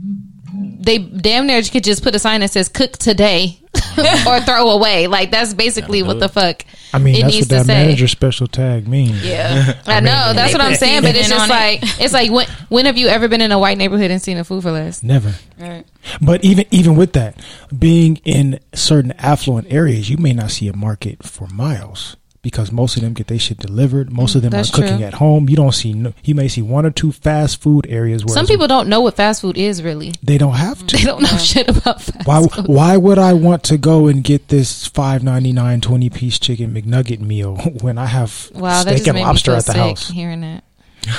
S5: they damn near could just put a sign that says "cook today" or throw away. Like that's basically what the fuck
S6: I mean,
S5: it
S6: that's
S5: needs
S6: what
S5: to
S6: that
S5: say.
S6: manager special tag means.
S4: Yeah.
S5: I know that's what I'm saying, but it's just like it's like when when have you ever been in a white neighborhood and seen a Food for Less?
S6: Never.
S4: Right.
S6: But even even with that, being in certain affluent areas, you may not see a market for miles because most of them get their shit delivered. Most of them
S5: That's
S6: are cooking
S5: true.
S6: at home. You don't see. No, you may see one or two fast food areas where
S5: Some people don't know what fast food is really.
S6: they don't have to.
S5: They don't know shit about fast
S6: Why
S5: food.
S6: why would I want to go and get this five ninety nine twenty piece chicken McNugget meal when I have
S5: Wow, that
S6: steak
S5: just
S6: and lobster at the
S5: sick
S6: house?
S5: hearing that.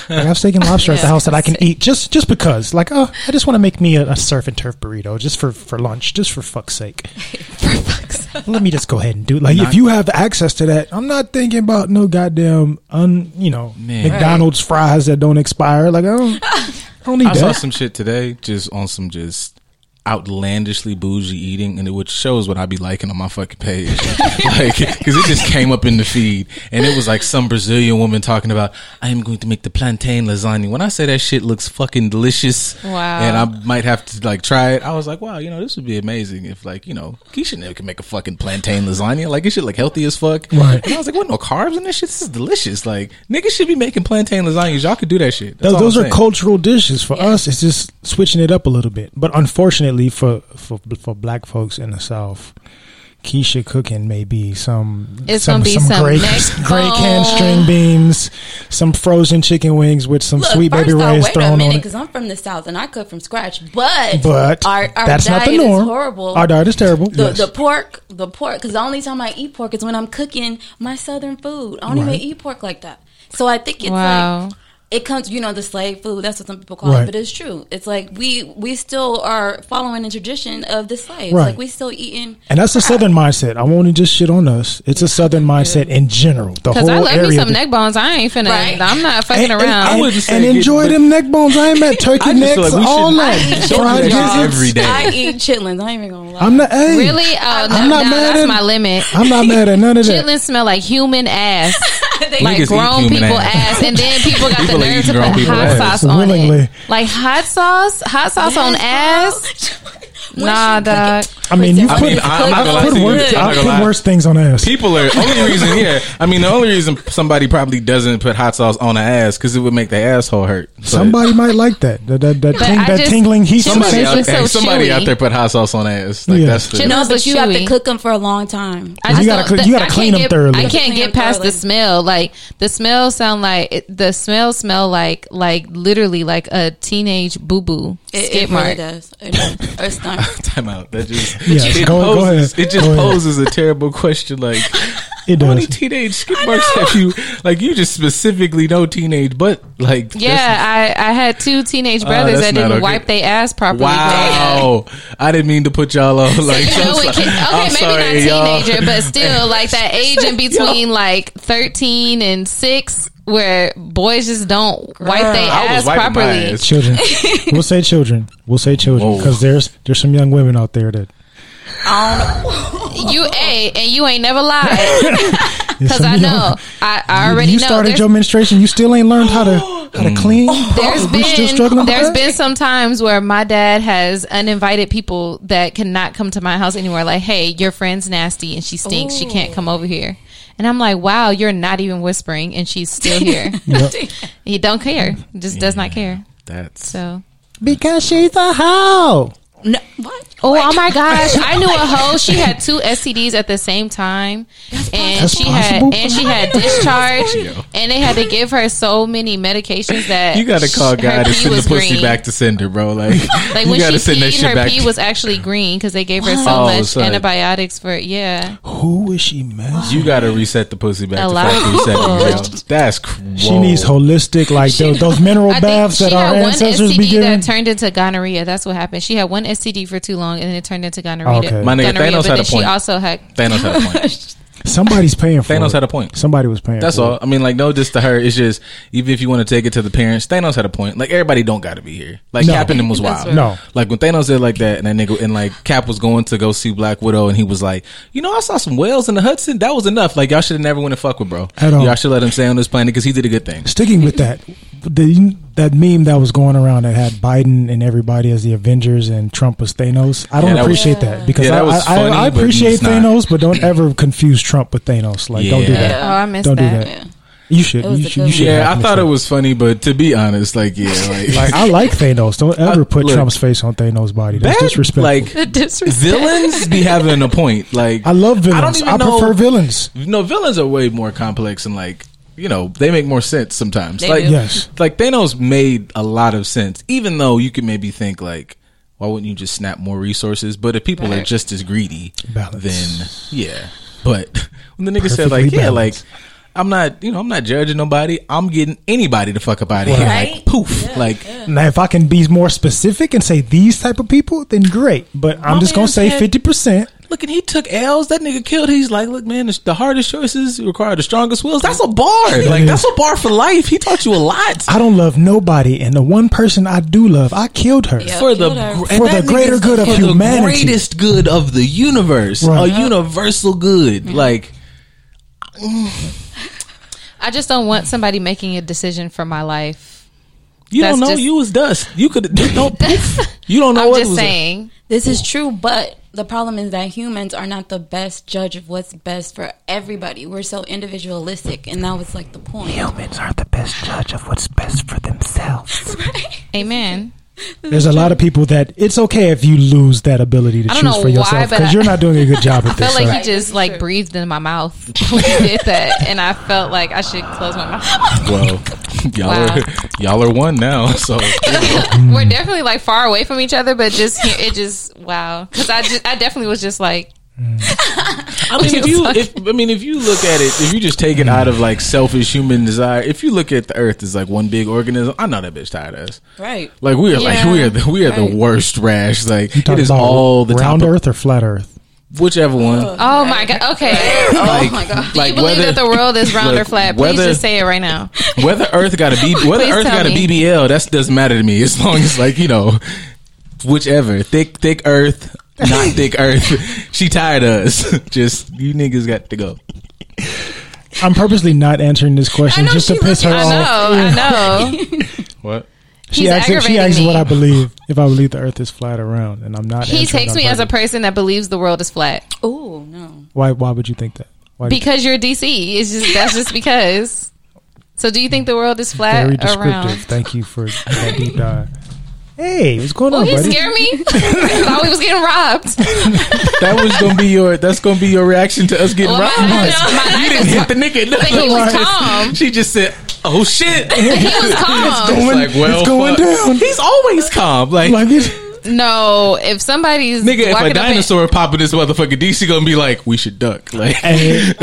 S6: Like, I have steak and lobster at the house that I can
S4: sick.
S6: eat just just because. Like, oh, I just want to make me a, a surf and turf burrito just for for lunch, just for fuck's sake. Let me just go ahead and do it. Like, if you have access to that, I'm not thinking about no goddamn un you know
S2: Man.
S6: McDonald's fries that don't expire. Like, I don't, I don't need
S2: I saw some shit today just on some just outlandishly bougie eating and it which shows what I'd be liking on my fucking page. like cuz it just came up in the feed and it was like some Brazilian woman talking about I am going to make the plantain lasagna. When I say that shit looks fucking delicious
S5: Wow.
S2: and I might have to like try it. I was like, wow, you know, this would be amazing if like, you know, Keisha never can make a fucking plantain lasagna. Like it should look healthy as fuck.
S6: Right.
S2: And I was like, what no carbs in this shit? This is delicious. Like niggas should be making plantain lasagnas. Y'all could do that shit. That's
S6: Those, those are
S2: saying.
S6: cultural dishes. For us, it's just switching it up a little bit. But unfortunately, for for for black folks in the South, Keisha cooking may be some
S5: It's
S6: some
S5: gonna be
S6: some
S5: some
S6: great great canned string beans, some frozen chicken wings with some
S4: Look,
S6: sweet baby
S4: first off,
S6: rays
S4: wait a
S6: thrown on
S4: minute,
S6: it.
S4: because I'm from the South and I cook from scratch. But
S6: But
S4: our, our
S6: that's
S4: diet
S6: not the norm.
S4: is horrible.
S6: Our diet is terrible.
S4: the,
S6: yes.
S4: the pork, the pork, because the only time I eat pork is when I'm cooking my southern food. I don't
S6: Right.
S4: even eat pork like that. So I think it's
S5: Wow.
S4: like it comes, you know, the slave food. That's what some people call
S6: Right.
S4: it, but it's true. It's like we we still are following the tradition of the slaves.
S6: Right.
S4: Like we still eating.
S6: And that's a southern mindset. I won't just shit on us. It's a southern mindset in general. The
S5: Because
S6: whole
S5: I love
S6: area.
S5: me some neck bones. I ain't finna.
S4: Right.
S5: I'm not fucking
S6: and, and,
S5: around.
S2: I
S6: and,
S2: wouldn't say
S6: and enjoy
S2: but-
S6: them neck bones. I ain't at turkey necks,
S2: like
S6: all
S2: should-
S6: that.
S2: I eat
S6: Fried gizzards.
S2: every day.
S4: I eat chitlins. I ain't even gonna lie.
S6: I'm not. Hey,
S5: really? Oh,
S6: I'm not
S5: no,
S6: mad
S5: that's
S6: at-
S5: my limit.
S6: I'm not mad at none of that.
S5: Chitlins smell like human ass,
S4: They-
S5: like grown people
S2: ass.
S5: ass. and then people got
S2: People
S5: the nerve to put hot
S2: ass.
S5: sauce on it, like hot sauce, hot sauce on ass. Nah, dog.
S6: I mean, you
S2: I
S6: put,
S2: mean, I'm not gonna lie
S6: put
S2: you.
S6: worse,
S2: I'm
S6: I
S2: gonna
S6: put
S2: lie.
S6: worse things on ass.
S2: People are only reason. Yeah, I mean the only reason somebody probably doesn't put hot sauce on the ass because it would make their asshole hurt. But
S6: Somebody might like that. That that, that, ting, that
S5: just-
S6: tingling heat
S2: somebody out,
S5: so
S2: somebody
S5: chewy.
S2: out there put hot sauce on ass. Like
S6: Yeah.
S2: that's the.
S5: Chitlins
S4: no,
S5: look
S4: but you have to cook them for a long time.
S5: I
S6: You
S5: just
S6: gotta
S5: don't-
S6: you gotta clean them
S5: get-
S6: thoroughly.
S5: I can't get
S4: them
S5: past the smell. Like the smell sound like it, the smell smell like like literally like a teenage boo boo
S4: It,
S5: skid
S4: it
S5: mark.
S4: really does. It does. Or it's done.
S2: Time out. That just
S6: Yeah,
S2: it
S6: go- go
S2: poses,
S6: ahead.
S2: It just
S6: Go ahead.
S2: poses a terrible question. Like,
S6: It
S2: how many teenage skid marks have you? Like, you just specifically know teenage, but like,
S5: Yeah, I, I had two teenage
S2: Oh,
S5: brothers
S2: that's
S5: that didn't
S2: okay.
S5: wipe their ass properly.
S2: Wow, I didn't mean to put y'all on. Like,
S5: You know,
S2: I'm so-
S5: okay,
S2: I'm
S5: maybe
S2: sorry,
S5: not
S2: y'all.
S5: teenager, but still like that age in between like thirteen and six, where boys just don't wipe their ass properly.
S2: ass.
S6: Children. we'll say children. We'll say children because there's there's some young women out there that
S5: You a and you ain't never lied because I know I, I already
S6: you
S5: know.
S6: started
S5: There's-
S6: your menstruation. You still ain't learned how to how to mm. clean.
S5: There's
S6: You still
S5: been
S6: struggling with
S5: there's
S6: that?
S5: been some times where my dad has uninvited people that cannot come to my house anymore. Like, hey, your friend's nasty and she stinks. She can't come over here. And I'm like, wow, you're not even whispering, and she's still here.
S6: Yep.
S5: he don't care. Just does not care.
S2: That's
S5: So.
S6: because she's a hoe.
S4: No, what?
S5: Oh, oh my gosh! I knew a hoe. She had two STDs at the same time, and
S6: That's
S5: she
S6: possible?
S5: had and she had discharge, and they had to give her so many medications that
S2: you got to call
S5: her
S2: God to send the
S5: was
S2: pussy
S5: green.
S2: back to sender, bro. Like,
S5: Like when
S2: got to
S5: she
S2: send
S5: peed,
S2: shit
S5: her
S2: back.
S5: pee was actually green because they gave her so
S2: Oh,
S5: much
S2: sorry.
S5: antibiotics for it. Yeah,
S6: Who is she, man?
S2: you got to reset the pussy back
S5: A
S2: to
S5: lot of
S2: factory
S5: people.
S2: settings. That's cr-
S6: She needs holistic, like those, those mineral
S5: I think
S6: baths
S5: she
S6: that our
S5: had one
S6: ancestors be
S5: STD
S6: giving.
S5: that turned into gonorrhea. That's what happened. She had one STD for too long, and then it turned into gonorrhea.
S6: Oh, okay.
S2: My nigga,
S5: gonorrhea
S2: Thanos
S5: but
S2: had a
S5: then she
S2: point.
S5: also had
S2: Thanos had a point.
S6: Somebody's paying for it.
S2: Thanos had a point.
S6: Somebody was paying.
S2: That's
S6: for
S2: all.
S6: It.
S2: I mean, like, no, just to her. It's just even if you want to take it to the parents, Thanos had a point. Like, everybody don't got to be here. Like,
S6: No.
S2: Cap and them was
S5: That's
S2: wild.
S5: right.
S6: No.
S2: like when Thanos did like that, and that nigga, and like Cap was going to go see Black Widow, and he was like, you know, I saw some whales in the Hudson. That was enough. Like, y'all should have never went to fuck with bro.
S6: At all.
S2: Y'all should let him stay on this planet because he did a good thing.
S6: Sticking with that, the, that meme that was going around that had Biden and everybody as the Avengers and Trump as Thanos. I don't
S2: Yeah, that was-
S6: appreciate that because
S2: Yeah, that
S6: I,
S2: was
S6: I,
S2: funny,
S6: I, I
S2: but
S6: appreciate
S2: it's not.
S6: Thanos, but don't ever confuse Trump with Thanos. Like, don't do that.
S5: Oh, I missed
S6: Don't do
S5: that.
S6: that.
S4: Yeah.
S6: You should. You should. You should.
S2: Yeah, I thought
S6: missed
S2: it was funny, but to be honest, like, yeah, like.
S6: Like, I like Thanos. Don't ever put
S2: look,
S6: Trump's face on Thanos' body. That's
S2: bad-
S6: disrespectful.
S2: Like,
S5: disrespect.
S2: villains be having a point. Like,
S6: I love
S2: I
S6: villains.
S2: don't
S6: I,
S2: know-
S6: prefer villains.
S2: No, villains are way more complex and like you know they make more sense sometimes.
S4: They
S2: like
S4: do.
S6: Yes.
S2: like Thanos made a lot of sense, even though you could maybe think like, why wouldn't you just snap more resources? But if people are just as greedy,
S6: Balance.
S2: then yeah. But when the nigga said
S6: Perfectly
S2: like, yeah, like. I'm not, you know, I'm not judging nobody. I'm getting anybody to fuck up out of here. Like, poof. like,
S6: Now, if I can be more specific and say these type of people, then great. But I'm just gonna say fifty percent.
S2: Look, and he took L's. That nigga killed. He's like, look, man, the, the hardest choices require the strongest wills. That's a bar. Like, that's a bar for life. He taught you a lot.
S6: I don't love nobody, and the one person I do love, I killed her.
S4: Yeah.
S2: for the
S4: her.
S6: For the greater good of
S2: for
S6: humanity.
S2: the greatest good of the universe,
S6: Right.
S2: a universal good. Like
S5: I just don't want somebody making a decision for my life.
S2: You
S5: That's
S2: don't know,
S5: just-
S2: you was dust. You could don't you don't know
S5: I'm
S2: what
S5: just
S2: was
S5: saying.
S4: This is true, but the problem is that humans are not the best judge of what's best for everybody. We're so individualistic, and that was like the point.
S7: Humans aren't the best judge of what's best for themselves.
S5: Amen.
S6: There's a lot of people that it's okay if you lose that ability to choose for
S5: why,
S6: yourself because you're not doing a good job at
S5: I
S6: this.
S5: felt like
S6: so-
S5: he just like breathed in my mouth when he did that, and I felt like I should close my mouth.
S2: well y'all
S5: Wow.
S2: are y'all are one now. So
S5: We're definitely like far away from each other, but just it just wow. Because I just, I definitely was just like Mm.
S2: I mean, if you, if I mean, if you look at it, if you just take it out of like selfish human desire, if you look at the Earth as like one big organism, I know that bitch tired of us.
S4: Right.
S2: Like we are, like we are, the, we are
S5: Right.
S2: the worst rash. Like
S6: You
S2: it
S6: talking
S2: all the
S6: round Earth or flat Earth?
S2: whichever one.
S5: Oh my god. Okay.
S2: Oh like,
S4: Oh my God.
S5: Do
S2: like
S5: you believe
S2: whether
S5: that the world is round or flat? Please
S2: whether-
S5: just say it right now.
S2: whether Earth got a B, whether Earth
S5: tell
S2: got a. BBL, that doesn't matter to me as long as like you know, whichever thick thick Earth, not thick Earth. She tired of us. Just you niggas got to go.
S6: I'm purposely not answering this question just to piss her
S5: I know.
S6: off.
S5: I know.
S2: What?
S6: She
S5: He's
S6: asks, she
S5: aggravating
S6: asks
S5: me.
S6: what I believe. If I believe the Earth is flat or round, and I'm not.
S5: He
S6: answering
S5: takes
S6: on
S5: me as a
S6: purpose.
S5: person that believes the world is flat
S4: Oh no.
S6: Why? Why would you think that? Why
S5: because you're DC. It's just that's just because. So, do you think the world is flat
S6: very
S5: or
S6: descriptive.
S5: round?
S6: Thank you for that deep dive. Hey, what's going on?
S5: Oh,
S6: on,
S5: he
S6: buddy?
S5: scared me. I thought we was getting robbed.
S2: That was gonna be your. That's gonna be your reaction to us getting
S5: Well,
S2: robbed.
S5: my- my
S2: you didn't
S5: is-
S2: hit the nigga.
S5: But he was calm.
S2: She just said, "Oh shit."
S5: He was calm.
S2: It's going, like, well,
S6: it's going down.
S2: He's always calm. Like,
S6: Like it,
S5: No, if somebody's
S2: nigga, if a
S5: walking up in-
S2: dinosaur pop in this motherfucker, DC gonna be like, we should duck. Like,
S6: and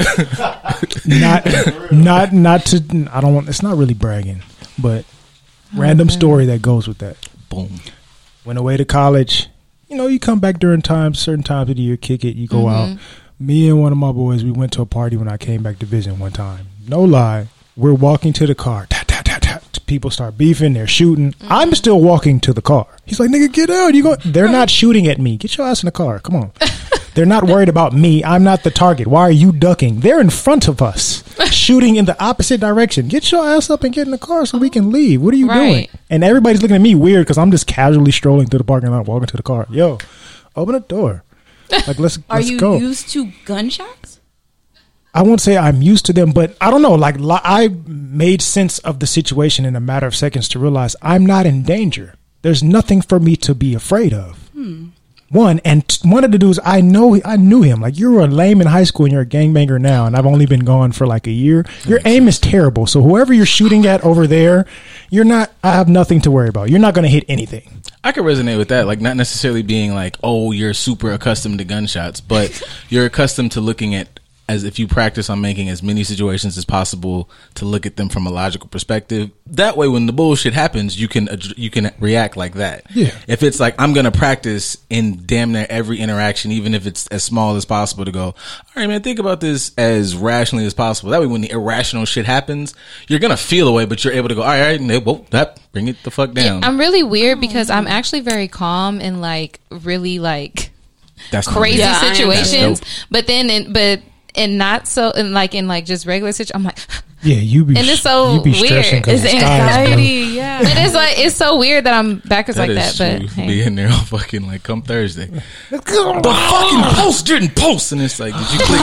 S6: not, not, not to. I don't want. It's not really bragging, but random story that goes with that.
S2: Boom.
S6: Went away to college. You know, you come back during times, certain times of the year, kick it, you go out. Mm-hmm. Me and one of my boys, we went to a party when I came back to vision one time. No lie. We're walking to the car. Tap, tap, tap, tap. People start beefing. They're shooting. Mm-hmm. I'm still walking to the car. He's like, nigga, get out. You go. They're not shooting at me. Get your ass in the car. Come on. They're not worried about me. I'm not the target. Why are you ducking? They're in front of us, shooting in the opposite direction. Get your ass up and get in the car so we can leave. What are you doing? And everybody's looking at me weird because I'm just casually strolling through the parking lot, walking to the car. Yo, open the door. Like let's
S4: Are
S6: let's
S4: you
S6: go.
S4: used to gunshots?
S6: I won't say I'm used to them, but I don't know. Like I made sense of the situation in a matter of seconds to realize I'm not in danger. There's nothing for me to be afraid of. Hmm. One and t- one of the dudes I know, I knew him. Like you were a lame in high school and you're a gangbanger now, and I've only been gone for like a year. Your aim is terrible. So whoever you're shooting at over there, you're not. I have nothing to worry about. You're not going to hit anything.
S2: I could resonate with that. Like, not necessarily being like, oh, you're super accustomed to gunshots, but you're accustomed to looking at as if you practice on making as many situations as possible to look at them from a logical perspective. That way, when the bullshit happens, you can you can react like that.
S6: Yeah.
S2: If it's like I'm gonna practice in damn near every interaction, even if it's as small as possible, to go, all right, man, think about this as rationally as possible. That way, when the irrational shit happens, you're gonna feel away, but you're able to go, all right, and well, that bring it the fuck down.
S5: I'm really weird because I'm actually very calm and like really like
S2: That's
S5: crazy
S4: Yeah,
S5: situations.
S2: That's
S5: But then, in, but and not so, and like in like just regular situations, I'm like,
S6: Yeah, you be.
S5: And it's so
S6: be
S5: weird. It's
S6: anxiety, skies
S4: yeah.
S5: but it's like it's so weird that I'm back backwards like that.
S2: is
S5: But
S2: true.
S5: hey.
S2: Be in there all fucking like come Thursday. the fucking post didn't post, and it's like, did you click?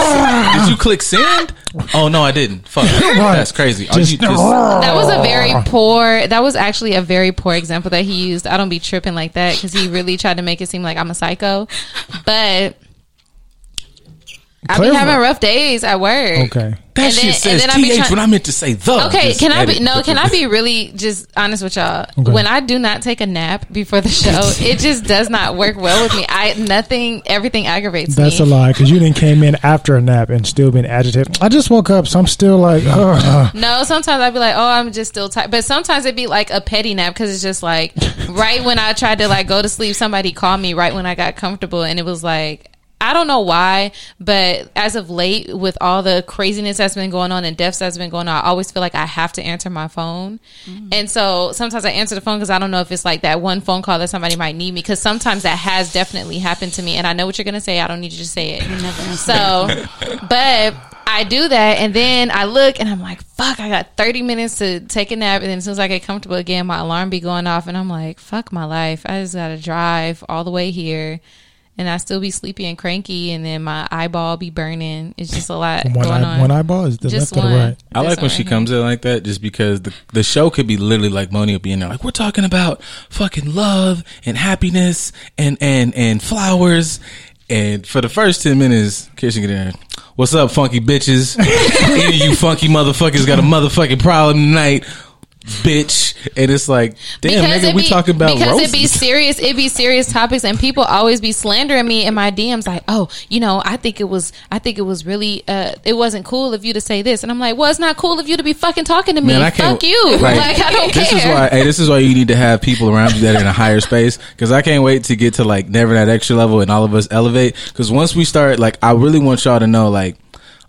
S2: did you click send? Oh no, I didn't. Fuck, that's crazy.
S6: Just-
S2: you just-
S5: That was a very poor. That was actually a very poor example that he used. I don't be tripping like that because he really tried to make it seem like I'm a psycho. But I be
S6: Clarify.
S5: having rough days at work.
S6: Okay.
S2: that
S5: and
S2: shit
S5: then-
S2: says
S5: and then I be
S2: th
S5: trying-
S2: when I meant to say the.
S5: Okay, can I be
S2: edit.
S5: no? Can I be really just honest with y'all?
S6: Okay.
S5: When I do not take a nap before the show, it just does not work well with me. I nothing, everything aggravates me.
S6: That's a lie because you didn't came in after a nap and still been agitated. I just woke up, so I'm still like, Ugh.
S5: No, sometimes I'd be like, oh, I'm just still tired. But sometimes it'd be like a petty nap because it's just like right when I tried to like go to sleep, somebody called me right when I got comfortable, and it was like. I don't know why, but as of late, with all the craziness that's been going on and deaths that's been going on, I always feel like I have to answer my phone. And so sometimes I answer the phone because I don't know if it's like that one phone call that somebody might need me. Because sometimes that has definitely happened to me. And I know what you're going to say. I don't need you to say it. So, but I do that, and then I look and I'm like, fuck, I got 30 minutes to take a nap. And then as soon as I get comfortable again, my alarm be going off, and I'm like, fuck my life. I just got to drive all the way here. And I still be sleepy and cranky, and then my eyeball be burning. It's just a lot
S6: one,
S5: going
S6: eye,
S5: on.
S6: one eyeball is the
S5: Just
S6: left or
S5: one.
S6: the right.
S2: I like when
S5: one
S2: she
S5: right
S2: comes in like that, just because the the show could be literally like Moni will be in there, like we're talking about fucking love and happiness and and and flowers. And for the first ten minutes, Kirsten get in there. What's up, funky bitches? Any of you funky motherfuckers got a motherfucking problem tonight? Bitch. And it's like, damn, nigga,
S5: it
S2: we talking about
S5: because
S2: roses.
S5: it be serious. It be serious topics, and people always be slandering me in my DMs. Like, oh, you know, I think it was, I think it was really, uh, it wasn't cool of you to say this, and I'm like, well, it's not cool of you to be fucking talking to me.
S2: Man, I can't,
S5: Fuck you.
S2: Like,
S5: Like, I don't care.
S2: This is why. Hey, this is why you need to have people around you that are in a higher space. Because I can't wait to get to like never that extra level and all of us elevate. Because once we start, like, I really want y'all to know, like.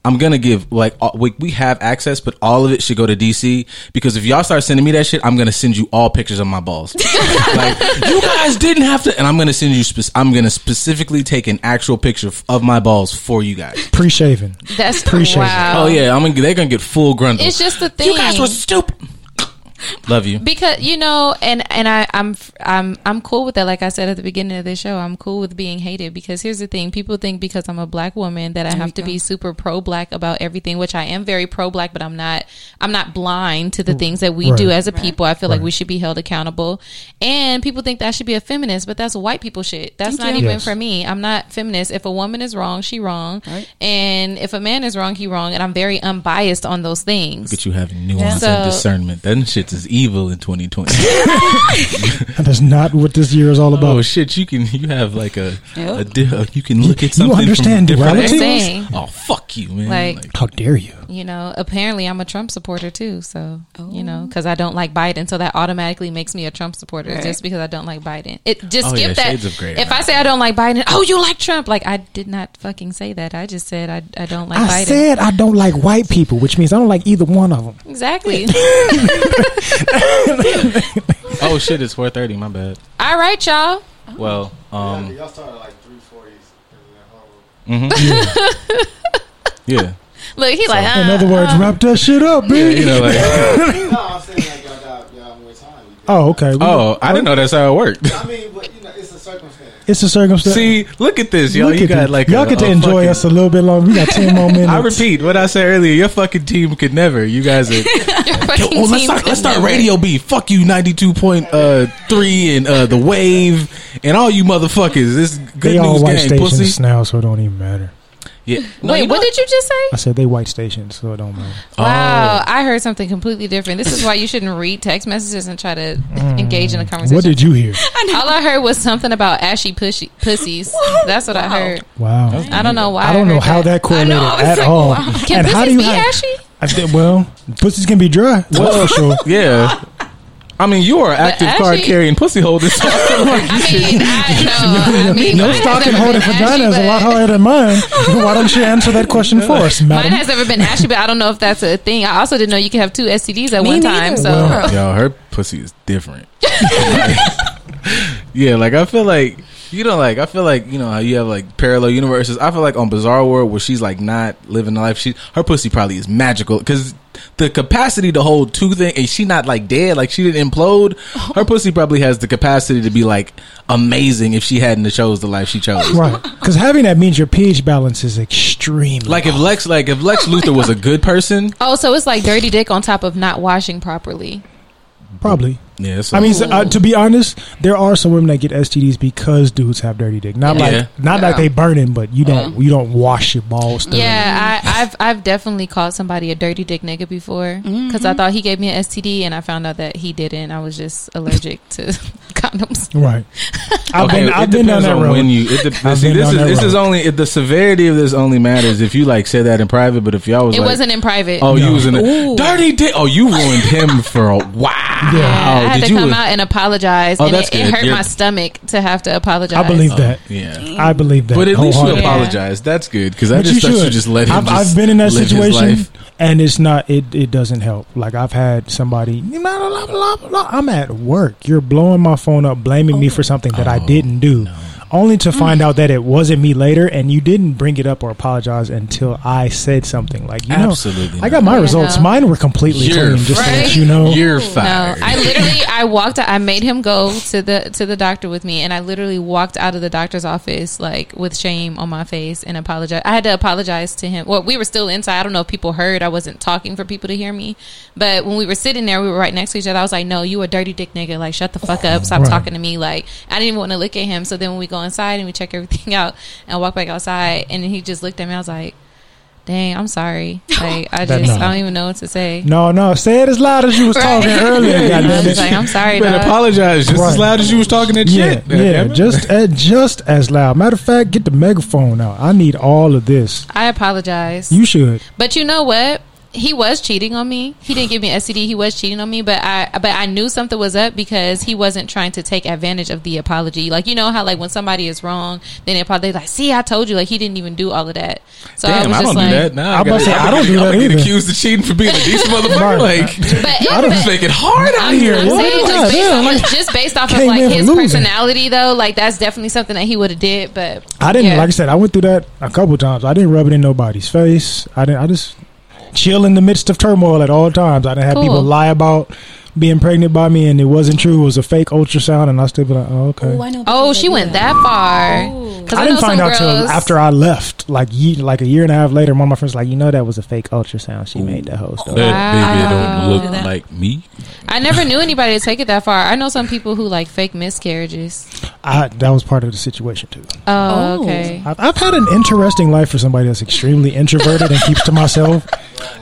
S2: I'm gonna give like all, we, we have access, but all of it should go to DC because if y'all start sending me that shit, I'm gonna send you all pictures of my balls. like you guys didn't have to, and I'm gonna send you. Spec- I'm gonna specifically take an actual picture of my balls for you guys.
S6: Pre-shaven.
S5: That's
S6: Appreciate it.
S5: wow.
S2: Oh yeah, I'm gonna. They're gonna get full grundle.
S5: It's just the thing.
S2: you guys were stupid. Love you.
S5: because you know and and I, I'm I'm I'm cool with that. Like I said at the beginning of the show I'm cool with being hated. Because here's the thing. People think because I'm a black woman that I have to be super pro black about everything which I am very pro black but I'm not I'm not blind to the things that we do as a people. I feel like we should be held accountable. And people think that I should be a feminist but that's white people shit. That's not even
S6: Yes.
S5: for me. I'm not feminist. If a woman is wrong she wrong. And if a man is wrong he wrong. And I'm very unbiased on those things.
S2: Look at you having nuance
S5: So-
S2: and discernment. That shit is evil in 2020.
S6: That's not what this year is all about.
S2: oh shit, you can you have like a,
S4: Yep.
S2: a di- uh, you can look at
S6: You understand
S2: from different
S6: duality?
S2: angles. Oh fuck you, man!
S5: Like-
S6: How dare you?
S5: You know, apparently I'm a Trump supporter too. So, you know, because I don't like Biden. So that automatically makes me a Trump supporter
S4: Right.
S5: just because I don't like Biden. It just
S2: Oh,
S5: skip
S2: yeah,
S5: that.
S2: shades of gray
S5: if
S2: now.
S5: I say I don't like Biden, oh, you like Trump. Like, I did not fucking say that. I just said I, I don't like
S6: I
S5: Biden.
S6: said I don't like white people, which means I don't like either one of them.
S5: exactly.
S2: oh shit, it's 4:30. My bad.
S5: All right, y'all.
S2: Well, um,
S8: Y'all started like three forties.
S2: yeah,
S5: Look, he like,
S6: In
S5: uh,
S6: other words, wrap that shit up,
S2: yeah,
S6: bitch.
S2: you know, like,
S8: No, I'm saying like y'all got y'all more time.
S6: Oh, okay. We-
S2: oh, I didn't know that's how it worked.
S8: I mean, but you know, it's a circumstance.
S6: It's a circumstance.
S2: See, look at this, yo.
S6: Look
S2: You
S6: at
S2: got
S6: this.
S2: like
S6: y'all
S2: a-
S6: get to
S2: a
S6: enjoy
S2: fucking-
S6: us a little bit longer. We got ten more minutes.
S2: I repeat what I said earlier. Your fucking team could never. You guys are.
S5: your fucking
S2: Oh, let's
S5: team
S2: start. Let's start
S5: never-
S2: Radio B. Fuck you, ninety two point uh, three, and uh, the Wave, and all you motherfuckers. This good
S6: They all
S2: news
S6: white
S2: gang,
S6: stations
S2: pussy.
S6: now, so it don't even matter.
S2: Yeah. No,
S5: Wait,
S2: you know
S5: what did you just say?
S6: I said they white stations, so it don't matter. Oh.
S5: Wow, I heard something completely different. This is why you shouldn't read text messages and try to mm. engage in a conversation.
S6: What did you hear?
S5: All I heard was something about ashy pushy, pussies. That's what I heard.
S6: Wow.
S5: I don't know why.
S6: I don't know how that correlated
S4: I
S6: at
S4: like,
S6: all.
S4: wow.
S5: Can
S6: and
S5: pussies
S6: how do you
S5: be
S6: have?
S5: ashy?
S6: I said, well, pussies can be dry. That's for sure.
S2: Yeah. I mean, you are an active
S5: actually-
S2: card carrying pussy holder. So I feel like you
S5: I
S2: should.
S5: mean, I know. I mean,
S6: Your
S5: mine has
S6: stocking
S5: never
S6: holding
S5: been
S6: vagina is a lot
S5: but-
S6: higher than mine. Why don't you answer that question for us,
S5: Mine has never been ashy, but I don't know if that's a thing. I also didn't know you can have two STDs at
S4: Me
S5: one
S4: neither.
S5: time. So
S6: Well,
S2: Yo, her pussy is different. yeah, like I feel like you know, like I feel like you know how you have like parallel universes. I feel like on Bizarro World where she's like not living the life. She her pussy probably is magical because the capacity to hold two things and she not like dead, like she didn't implode. Her pussy probably has the capacity to be like amazing if she hadn't chose the life she chose.
S6: Right. Because having that means your pH balance is extreme
S2: Like if Lex, like if Lex Luthor was a good person,
S5: oh, so it's like dirty dick on top of not washing properly.
S6: Probably.
S2: Yeah.
S6: I mean, so, uh, to be honest, there are some women that get STDs because dudes have dirty dick. Not
S2: Yeah.
S6: like not like they burning, but you don't you don't wash your balls. thoroughly.
S5: Yeah, I, I've I've definitely called somebody a dirty dick nigga before because I thought he gave me an STD and I found out that he didn't. I was just allergic to condoms.
S6: Right. I've
S2: Okay,
S6: been
S2: it
S6: I've been down
S2: depends
S6: that
S2: on
S6: road.
S2: when you. It de-
S6: I've
S2: see, this is
S6: that
S2: this is only it, the severity of this only matters if you like say that in private. But if y'all was
S5: It
S2: like,
S5: wasn't in private.
S2: oh, you was in a dirty dick. Oh, you ruined him for a while.
S5: Yeah, I had
S2: did
S5: to
S2: you?
S5: come out and apologize,
S2: Oh,
S5: and
S2: that's
S5: it, it hurt
S2: You're-
S5: my stomach to have to apologize.
S6: I believe that.
S2: yeah.
S6: I believe that.
S2: But at least you
S6: wholeheartedly.
S2: apologize. That's good because I
S6: But
S2: just
S6: you
S2: thought you
S6: should.
S2: just let him.
S6: I've,
S2: just
S6: I've been in that situation, and it's not. It it doesn't help. Like I've had somebody. Blah, blah, blah, blah. I'm at work. You're blowing my phone up, blaming me oh. for something that I oh. didn't do, only to find out that it wasn't me later, and you didn't bring it up or apologize until I said something. Like you know,
S2: Absolutely
S6: I got my
S5: Yeah,
S6: results.
S5: no.
S6: Mine were completely
S2: You're
S6: clean. Just to
S5: Right?
S6: let you know.
S2: You're
S5: No. I literally I walked out. I made him go to the to the doctor with me, and I literally walked out of the doctor's office like with shame on my face and apologize. I had to apologize to him. Well, we were still inside. I don't know if people heard. I wasn't talking for people to hear me, but when we were sitting there, we were right next to each other. I was like, "No, you a dirty dick nigga. Like, shut the fuck up. Stop
S6: Right.
S5: talking to me." Like, I didn't even want to look at him. So then when we go inside and we check everything out and walk back outside, and he just looked at me, I was like. Dang, I'm sorry. Like I just
S6: no.
S5: I don't even know what to say.
S6: No, no, say it as loud as you was talking earlier.
S5: I
S6: goddamn
S5: was
S6: it.
S5: like, I'm sorry,
S2: You better
S5: dog.
S2: apologize just as loud as you was talking that
S6: Yeah,
S2: shit.
S6: yeah,
S2: Damn
S6: just uh, just as loud. Matter of fact, get the megaphone out. I need all of this.
S5: I apologize.
S6: You should.
S5: But you know what? He was cheating on me. He didn't give me STD. He was cheating on me, but I but I knew something was up because he wasn't trying to take advantage of the apology. Like you know how like when somebody is wrong, then they apologize like, "See, I told you." Like he didn't even do all of that. So I
S2: Damn,
S5: was
S2: I,
S5: just
S2: don't
S5: like,
S2: do that. Nah,
S6: I'm about to say, I don't do
S2: I'm
S6: that
S2: get
S6: either.
S2: accused of cheating for being a decent motherfucker. Like,
S5: But,
S2: I don't
S5: but-
S2: just make it hard out
S5: I'm,
S2: here.
S5: I'm saying just based,
S6: yeah,
S5: off,
S6: like-
S5: just based off of like his
S6: losing.
S5: personality, though, like that's definitely something that he would have did. But
S6: I didn't
S5: yeah.
S6: like I said. I went through that a couple times. I didn't rub it in nobody's face. I didn't. I just chill in the midst of turmoil at all times. I didn't have
S5: Cool.
S6: people lie about being pregnant by me, and it wasn't true. It was a fake ultrasound, and I still be like, oh, okay.
S4: Oh, know.
S5: Oh, she went
S4: do
S5: that far.
S4: Ooh.
S5: 'Cause
S6: I
S5: know
S6: didn't find out till after I left, like ye- like a year and a half later. One of my friends was like, you know, that was a fake ultrasound. She made that whole story.
S2: That baby don't look
S4: that.
S2: like me.
S5: I never knew anybody to take it that far. I know some people who like fake miscarriages.
S6: I, that was part of the situation too.
S5: Oh,
S4: Oh.
S5: okay.
S6: I've, I've had an interesting life for somebody that's extremely introverted and keeps to myself.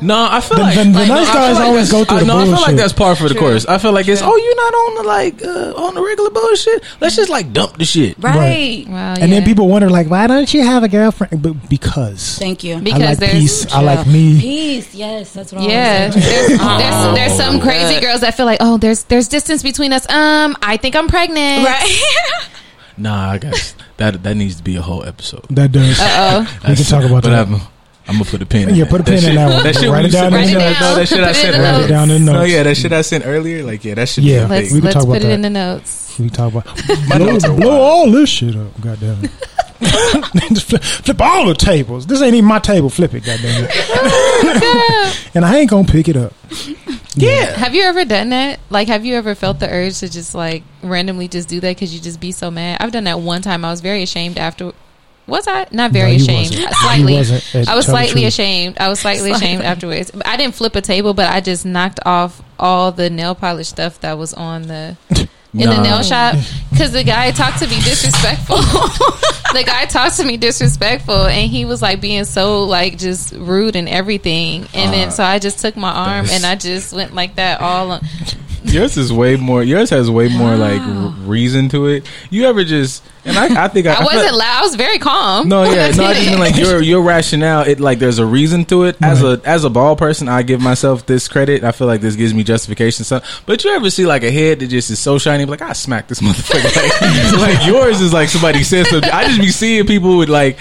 S2: No, I feel
S6: The-
S2: like
S6: the- the
S2: like,
S6: nice
S2: I feel
S6: guys
S2: like
S6: always
S2: that's-
S6: go through
S2: I,
S6: the
S2: no, I feel like that's par for the
S5: True.
S2: course. I feel like it's oh, you're not on the like uh, on the regular bullshit. Let's just like dump the shit.
S4: Right.
S5: Wow.
S6: And then people wonder, like, why don't you have a girlfriend? But because
S4: Thank you.
S5: Because
S6: I like
S5: there's-
S6: peace. I like me.
S4: Peace. Yes, that's what
S5: Yeah,
S4: I was saying.
S5: there's, there's, there's some crazy girls that feel like, oh, there's there's distance between us. Um, I think I'm pregnant.
S4: Right.
S2: Nah, I guess that that needs to be a whole episode.
S6: That does.
S5: Uh
S6: We can talk about
S2: but
S6: that.
S2: I'm, I'm gonna put a pin. in
S6: Yeah,
S2: that.
S6: put a pin in that one.
S2: That shit
S6: Write it down
S2: said-
S6: in
S5: the
S2: no,
S5: notes.
S2: that shit I
S5: Put it
S2: said
S6: Write it
S2: earlier.
S6: down in the
S2: No,
S6: notes.
S2: yeah, that shit I sent earlier. Like, yeah, that should
S6: Yeah.
S2: be a
S5: Let's
S2: thing.
S6: We can
S5: let's
S6: talk
S5: put
S6: about
S5: it in the notes.
S6: We can talk about
S2: My
S6: blow,
S2: notes are
S6: blow all this shit up. Goddamn it. Flip, flip all the tables. This ain't even my table. Flip it, goddamn it. Oh, and I ain't gonna pick it up.
S2: Yeah.
S5: Have you ever done that? Like, have you ever felt the urge to just like randomly just do that because you just be so mad? I've done that one time. I was very ashamed after. Was I not very
S6: No,
S5: ashamed?
S6: wasn't.
S5: Slightly.
S6: Uh,
S5: I was slightly ashamed. I was slightly ashamed afterwards. I didn't flip a table, but I just knocked off all the nail polish stuff that was on the in the nail shop because the guy talked to me disrespectful. the guy talked to me disrespectful, and he was like being so like just rude and everything. And then so I just took my arm and I just went like that all. On,
S2: Yours is way more. Yours has way more like reason to it. You ever just and I, I think I,
S5: I wasn't loud. I was very calm.
S2: No, yeah, no. I just mean like your your rationale. It like there's a reason to it. As a as a ball person, I give myself this credit. I feel like this gives me justification. So, but you ever see like a head that just is so shiny? Like I smack this motherfucker. Like, like yours is like somebody says something. I just be seeing people with like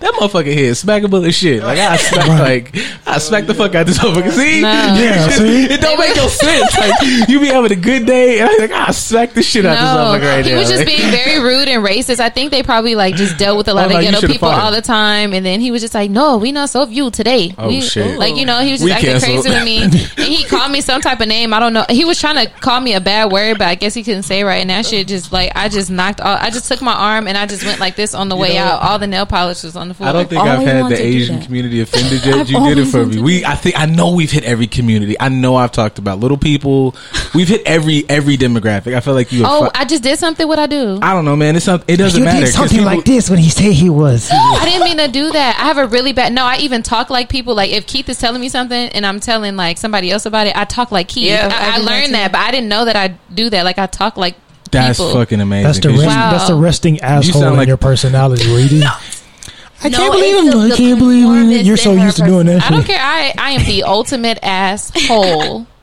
S2: that motherfucker head smackable as shit. Like I smack like I smack the fuck out of this motherfucker. See,
S5: No.
S6: Yeah, see?
S2: it don't make no sense. Like you be having a good day, and I'm like I smack the shit out of
S5: this
S2: motherfucker right
S5: he
S2: now.
S5: was just
S2: Like-
S5: being very rude and racist. I think they probably like just dealt with a oh, lot
S2: Oh,
S5: of
S2: no,
S5: ghetto people all the time, and then he was just like, "No, we not so you today."
S2: Oh,
S5: we,
S2: shit.
S5: Like you know, he was just
S2: We
S5: acting
S2: canceled.
S5: crazy with me, and he called me some type of name. I don't know. He was trying to call me a bad word, but I guess he couldn't say right. And that shit just like I just knocked. All, I just took my arm and I just went like this on the way
S2: know,
S5: out. All the nail polish was on the floor.
S2: I don't think
S4: I've
S2: I've had the Asian community offended yet. You did it for me. We, I think, I know we've hit every community. I know I've talked about little people. We've hit every every demographic. I feel like you.
S5: Oh,
S2: Have
S5: I just did something. What I do?
S2: I don't know, man. It's not. It doesn't
S7: You
S2: matter.
S7: did
S2: 'cause
S7: something
S2: people-
S7: like this when he said he was.
S5: I didn't mean to do that. I have a really bad. No, I even talk like people. Like if Keith is telling me something and I'm telling like somebody else about it, I talk like Keith.
S4: Yeah,
S5: I,
S4: I
S5: I learned that, but I didn't know that I do that. Like I talk like
S2: That's
S5: people.
S2: fucking amazing.
S6: That's the
S2: 'cause
S6: rest,
S5: Wow.
S6: that's the resting asshole
S2: sound
S6: in
S2: like-
S6: your personality, Reedy. I
S4: No,
S6: can't believe
S4: it's
S6: him.
S4: the-
S6: I can't believe him. You're so
S4: in her
S6: used to doing that
S5: I don't care. I I am the ultimate asshole.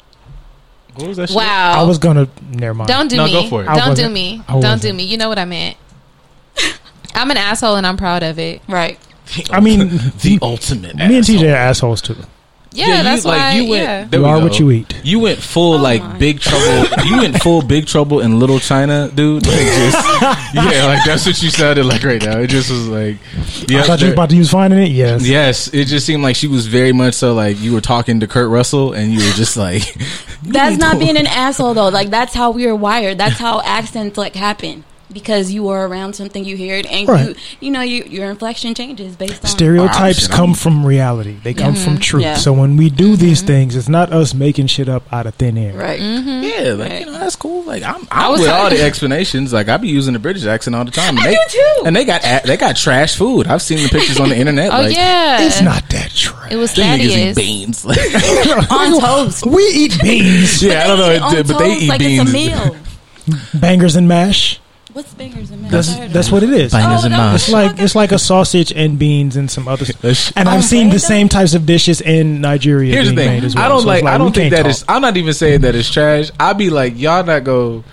S2: What was that shit?
S5: Wow.
S6: I was gonna. Never mind.
S5: Don't do
S2: No,
S5: me.
S2: go for it.
S5: Don't do me. Don't do me. You know what I meant. I'm an asshole and I'm proud of it.
S4: Right.
S6: I mean,
S2: the ultimate.
S6: me and. TJ are assholes too.
S5: Yeah,
S2: you,
S5: that's
S2: like
S5: why.
S2: you went.
S5: yeah.
S2: there
S6: You
S2: we
S6: are
S2: go.
S6: what you eat.
S2: You went full oh like
S4: my.
S2: big trouble. you went full big trouble in Little China, dude. Like just yeah, like that's what you sounded like right now. It just was like yeah.
S6: I thought you were about to use finding it. Yes.
S2: Yes, it just seemed like she was very much so like you were talking to Kurt Russell and you were just like
S4: That's not being an asshole though. Like that's how we are wired. That's how accents like happen. Because you are around something you hear it and
S6: Right.
S4: you you know you, your inflection changes based on
S6: Stereotypes
S2: I'm-
S6: come from reality. They come from mm-hmm. truth.
S4: Yeah.
S6: So when we do mm-hmm. these things, it's not us making shit up out of thin air.
S4: right. Mm-hmm.
S2: Yeah, like
S4: Right.
S2: you know, that's cool. Like I'm, I'm
S5: was
S2: with all the explanations. Like I be using the British accent all the time. And
S4: I
S2: they,
S4: do too.
S2: And they got they got trash food. I've seen the pictures on the internet.
S5: Oh
S2: like,
S5: yeah,
S6: It's not that trash.
S5: It was
S2: Them niggas eat beans. Like,
S4: On toast.
S6: We eat beans,
S2: yeah, I don't know, but they eat beans.
S4: it's a meal.
S6: bangers and mash.
S4: What's bangers and mash?
S6: That's that's what it is.
S2: Bangers
S4: Oh,
S2: and
S4: no.
S2: mash.
S6: It's like it's like a sausage and beans and some other stuff. And I've seen the same types of dishes in Nigeria.
S2: Here's the thing.
S6: made as well.
S2: I don't
S6: So
S2: like.
S6: it's
S2: I don't think
S6: can't
S2: that is. I'm not even saying that it's trash. I'd be like, y'all not go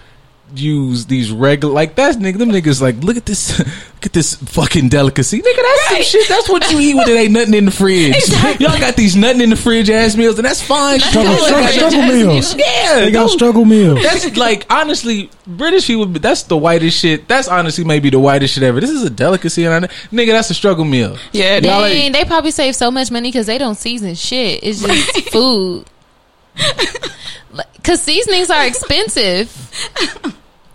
S2: use these regular like that's nigga. Them niggas like, look at this. Look at this fucking delicacy, nigga. That's some shit. That's what you eat when it ain't nothing in the fridge. Y'all got these nothing in the fridge ass meals, and that's fine.
S6: Struggle,
S2: Y'all
S6: struggle,
S2: got-
S6: struggle meals.
S2: Yeah,
S6: They got
S2: those-
S6: struggle meals.
S2: That's like honestly, British people. That's the whitest shit. That's honestly maybe the whitest shit ever. This is a delicacy, and I, nigga, that's a struggle meal.
S4: Yeah,
S2: Y'all
S5: Dang,
S2: ain't-
S5: they probably save so much money because they don't season shit. It's just food. Because seasonings are expensive.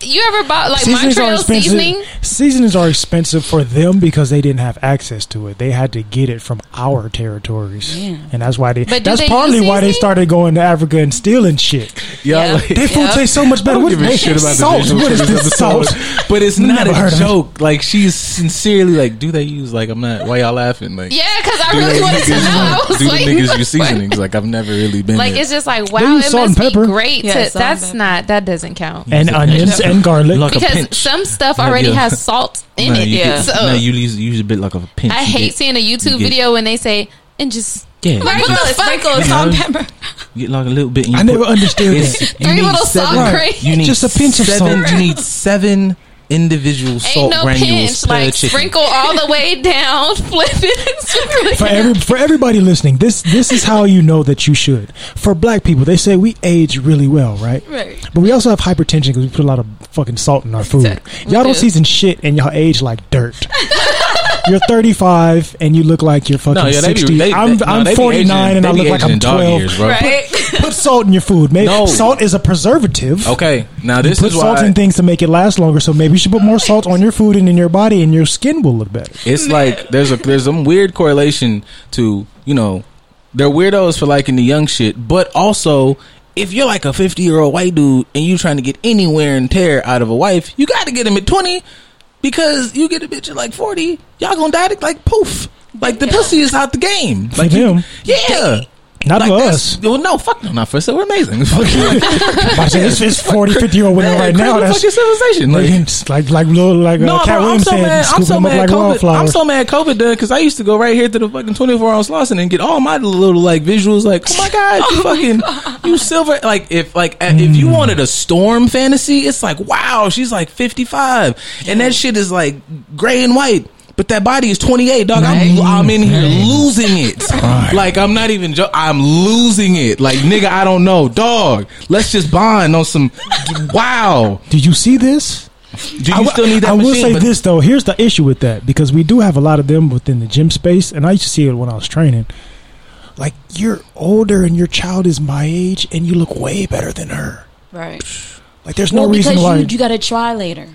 S5: You ever bought like
S6: seasonings
S5: Montreal seasoning?
S6: Seasonings are expensive for them because they didn't have access to it. They had to get it from our territories,
S4: Yeah.
S6: and that's why they.
S5: But
S6: that's
S5: they
S6: partly why they started going to Africa and stealing shit.
S2: Y'all
S4: Yeah.
S2: like,
S6: Their food
S4: Yeah.
S6: tastes so much
S2: I
S6: better.
S2: don't
S6: What
S2: give a shit about
S6: salt?
S2: the
S6: What is this
S2: this
S6: salt?
S2: But it's not a
S6: heard of it.
S2: joke. Like she's sincerely like, do they use like I'm not? Why y'all laughing? Like,
S5: Yeah, because I
S2: do
S5: really wanted to know. I was
S2: do
S5: like,
S2: the niggas use seasonings? Like I've never really been.
S5: Like
S2: there.
S5: it's just like
S6: They
S5: wow,
S6: use
S5: it
S6: salt
S5: must
S6: and
S5: be
S6: pepper.
S5: great.
S4: Yeah,
S5: to, that's
S4: pepper.
S5: not that doesn't count
S6: And onions and garlic.
S2: Like
S5: because some stuff already has salt in it.
S4: yeah.
S5: So
S2: no, you use, use a bit like a pinch.
S5: I hate seeing a YouTube video when they say and just
S2: Yeah,
S5: Like,
S2: you
S5: what
S2: get-
S5: the fuck?
S4: Sprinkle
S2: You
S4: salt and
S2: know?
S4: pepper.
S2: get like a little bit. And you
S6: I never understood
S2: it's-
S6: that.
S2: you
S5: Three
S2: need
S5: little
S2: seven-
S5: salt grains.
S2: You need
S6: Just a pinch of
S2: seven,
S6: salt.
S2: You need seven individual
S5: ain't
S2: salt
S5: no
S2: granules
S5: pinch.
S2: per
S5: Like
S2: chicken.
S5: sprinkle all the way down, flip it.
S6: for every for everybody listening, this this is how you know that you should. For black people, they say we age really well, right?
S4: Right.
S6: But we also have hypertension because we put a lot of fucking salt in our food.
S4: Exactly.
S6: Y'all don't
S4: do.
S6: season shit, and y'all age like dirt. you're 35 and you look like you're fucking
S2: No, yeah, they be-
S6: 60.
S2: they-
S6: I'm
S2: no,
S6: I'm 49
S2: aging-
S6: and I look like I'm 12.
S2: years.
S4: Right.
S6: Put salt in your food. Maybe
S2: No.
S6: salt is a preservative.
S2: Okay, now this
S6: Put
S2: is
S6: salt
S2: why
S6: in things to make it last longer. So maybe you should put more salt on your food and in your body, and your skin will look better.
S2: it's like there's a there's some weird correlation to you know they're weirdos for liking the young shit, but also if you're like a 50 year old white dude and you're trying to get any wear and tear out of a wife, you got to get him at 20 because you get a bitch at like 40, y'all gonna die like poof. Like the pussy is out the game. Like you-
S6: them.
S2: yeah.
S6: Not
S2: Like
S6: for us.
S2: Well, no, fuck no, not for us. We're amazing.
S6: About to say, it's, it's 40, 50 year old women right now. That's
S2: fucking civilization. Like,
S6: like like little like uh,
S2: no,
S6: Cat
S2: bro, I'm so mad. I'm so mad.
S6: like
S2: COVID, I'm so mad. COVID done because I used to go right here to the fucking 24 hour Slauson and get all my little like visuals. Like, oh my god, you fucking you silver. Like if like uh, if you wanted a storm fantasy, it's like wow, she's like 55, and that shit is like gray and white. But that body is 28, dog. I'm, I'm in here losing it. Like, I'm not even jo- I'm losing it. Like, nigga, I don't know. Dog, let's just bond on some. Wow.
S6: Did you see this?
S2: Do you
S6: I, w-
S2: still need that
S6: I will say
S2: But-
S6: this though. Here's the issue with that because we do have a lot of them within the gym space, and I used to see it when I was training. Like you're older and your child is my age, and you look way better than her.
S4: Right.
S6: Like there's
S4: well,
S6: no reason why.
S4: you, you got to try later.